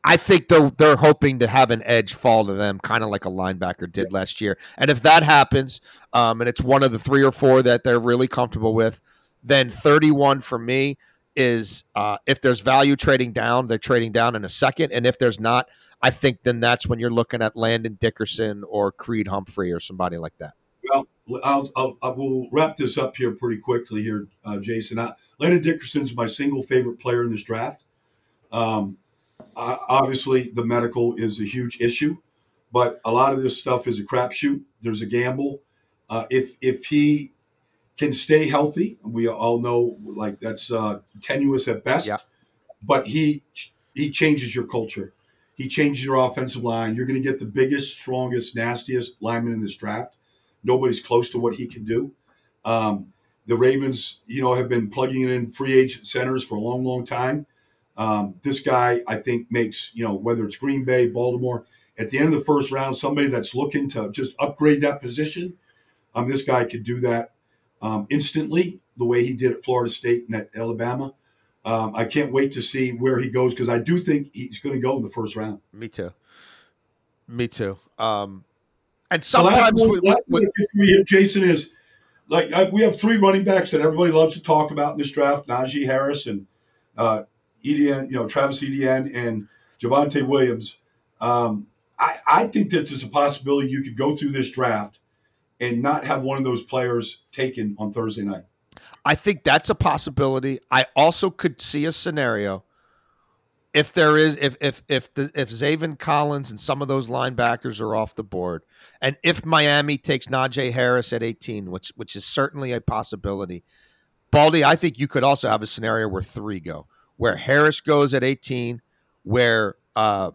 I think they're they're hoping to have an edge fall to them, kind of like a linebacker did last year. And if that happens, um, and it's one of the three or four that they're really comfortable with, then 31 for me is uh, if there's value trading down, they're trading down in a second. And if there's not, I think then that's when you're looking at Landon Dickerson or Creed Humphrey or somebody like that. Well, I'll, I'll, I will wrap this up here pretty quickly here, uh, Jason. I, Landon Dickerson's my single favorite player in this draft. Um, I, obviously, the medical is a huge issue, but a lot of this stuff is a crapshoot. There's a gamble. Uh, if if he can stay healthy. We all know like that's uh, tenuous at best. Yeah. But he he changes your culture. He changes your offensive line. You're going to get the biggest, strongest, nastiest lineman in this draft. Nobody's close to what he can do. Um, the Ravens, you know, have been plugging in free agent centers for a long, long time. Um, this guy, I think, makes you know whether it's Green Bay, Baltimore, at the end of the first round, somebody that's looking to just upgrade that position. Um, this guy could do that um, instantly, the way he did at Florida State and at Alabama. Um, I can't wait to see where he goes because I do think he's going to go in the first round. Me too. Me too. Um, and sometimes we, we, we, Jason is like I, we have three running backs that everybody loves to talk about in this draft: Najee Harris and uh, Etienne, you know Travis Etienne and Javonte Williams. Um, I, I think that there's a possibility you could go through this draft and not have one of those players taken on Thursday night. I think that's a possibility. I also could see a scenario if there is if if if the if Zaven Collins and some of those linebackers are off the board, and if Miami takes Najee Harris at 18, which which is certainly a possibility. Baldy, I think you could also have a scenario where three go, where Harris goes at 18, where uh,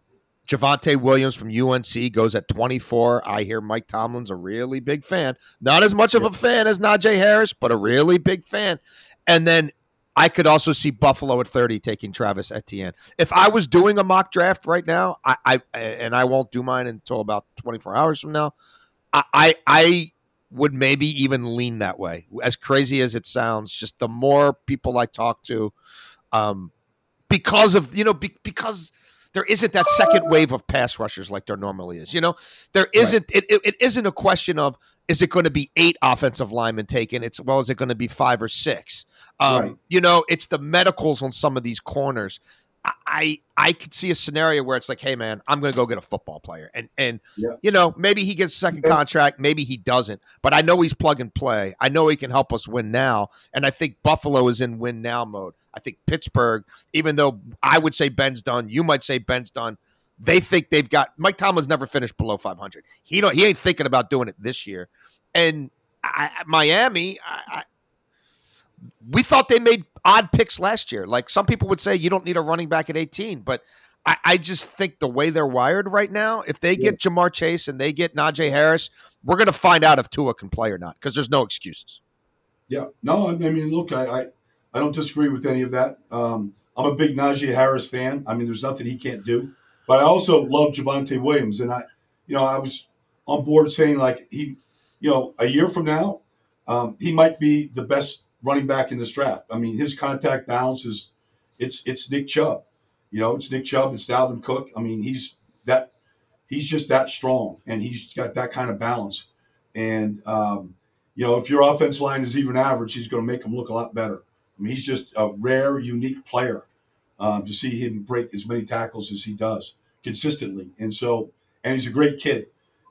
Javonte Williams from UNC goes at 24. I hear Mike Tomlin's a really big fan. Not as much of a fan as Najee Harris, but a really big fan. And then I could also see Buffalo at 30 taking Travis Etienne. If I was doing a mock draft right now, I, I and I won't do mine until about 24 hours from now, I, I, I would maybe even lean that way. As crazy as it sounds, just the more people I talk to, um, because of you know, be, because there isn't that second wave of pass rushers like there normally is. You know, there isn't. Right. It, it, it isn't a question of is it going to be eight offensive linemen taken? It's well, is it going to be five or six? Um, right. You know, it's the medicals on some of these corners. I I could see a scenario where it's like, hey man, I'm going to go get a football player, and and yeah. you know maybe he gets a second contract, maybe he doesn't, but I know he's plug and play. I know he can help us win now, and I think Buffalo is in win now mode. I think Pittsburgh, even though I would say Ben's done, you might say Ben's done. They think they've got Mike Tomlin's never finished below 500. He don't he ain't thinking about doing it this year, and I, Miami. I, we thought they made odd picks last year. Like some people would say, you don't need a running back at 18, but I, I just think the way they're wired right now, if they get Ja'Marr Chase and they get Najee Harris, we're going to find out if Tua can play or not because there's no excuses. Yeah, no, I mean, look, I, I, I don't disagree with any of that. Um, I'm a big Najee Harris fan. I mean, there's nothing he can't do, but I also love Javonte Williams, and I, you know, I was on board saying like he, you know, a year from now, um, he might be the best running back in this draft. I mean, his contact balance is it's it's Nick Chubb. You know, it's Nick Chubb, it's Dalvin Cook. I mean, he's that he's just that strong and he's got that kind of balance. And um, you know, if your offense line is even average, he's going to make him look a lot better. I mean, he's just a rare, unique player um, to see him break as many tackles as he does consistently. And so, and he's a great kid.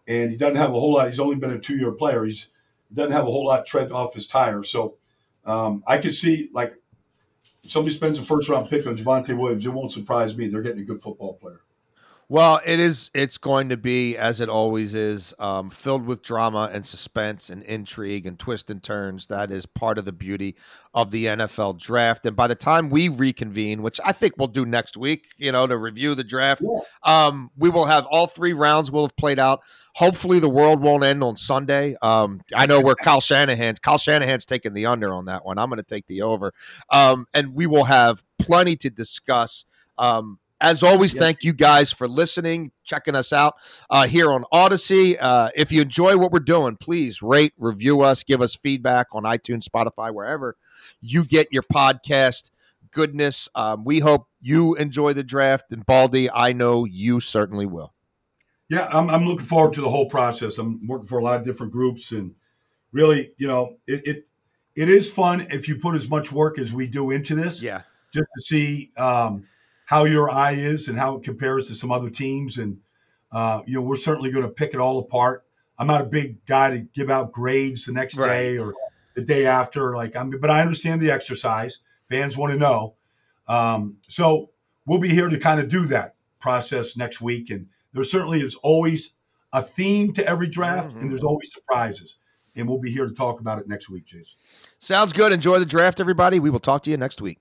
And he doesn't have a whole lot. He's only been a two-year player. He's he doesn't have a whole lot tread off his tire. So um, I could see like somebody spends a first round pick on Javonte Williams, it won't surprise me. They're getting a good football player. Well, it is. It's going to be as it always is, um, filled with drama and suspense and intrigue and twists and turns. That is part of the beauty of the NFL draft. And by the time we reconvene, which I think we'll do next week, you know, to review the draft, yeah. um, we will have all three rounds will have played out. Hopefully, the world won't end on Sunday. Um, I know where Kyle Shanahan. Kyle Shanahan's taking the under on that one. I'm going to take the over, um, and we will have plenty to discuss. Um, as always, thank you guys for listening, checking us out uh, here on Audacy. Uh, if you enjoy what we're doing, please rate, review us, give us feedback on iTunes, Spotify, wherever you get your podcast goodness. Um, we hope you enjoy the draft. And Baldy, I know you certainly will. Yeah, I'm, I'm looking forward to the whole process. I'm working for a lot of different groups, and really, you know, it, it it is fun if you put as much work as we do into this. Yeah, just to see. Um, how your eye is and how it compares to some other teams. And, uh, you know, we're certainly going to pick it all apart. I'm not a big guy to give out grades the next right. day or the day after. Like I'm, but I understand the exercise. Fans want to know. Um, so we'll be here to kind of do that process next week. And there certainly is always a theme to every draft, mm-hmm. and there's always surprises. And we'll be here to talk about it next week, Jason. Sounds good. Enjoy the draft, everybody. We will talk to you next week.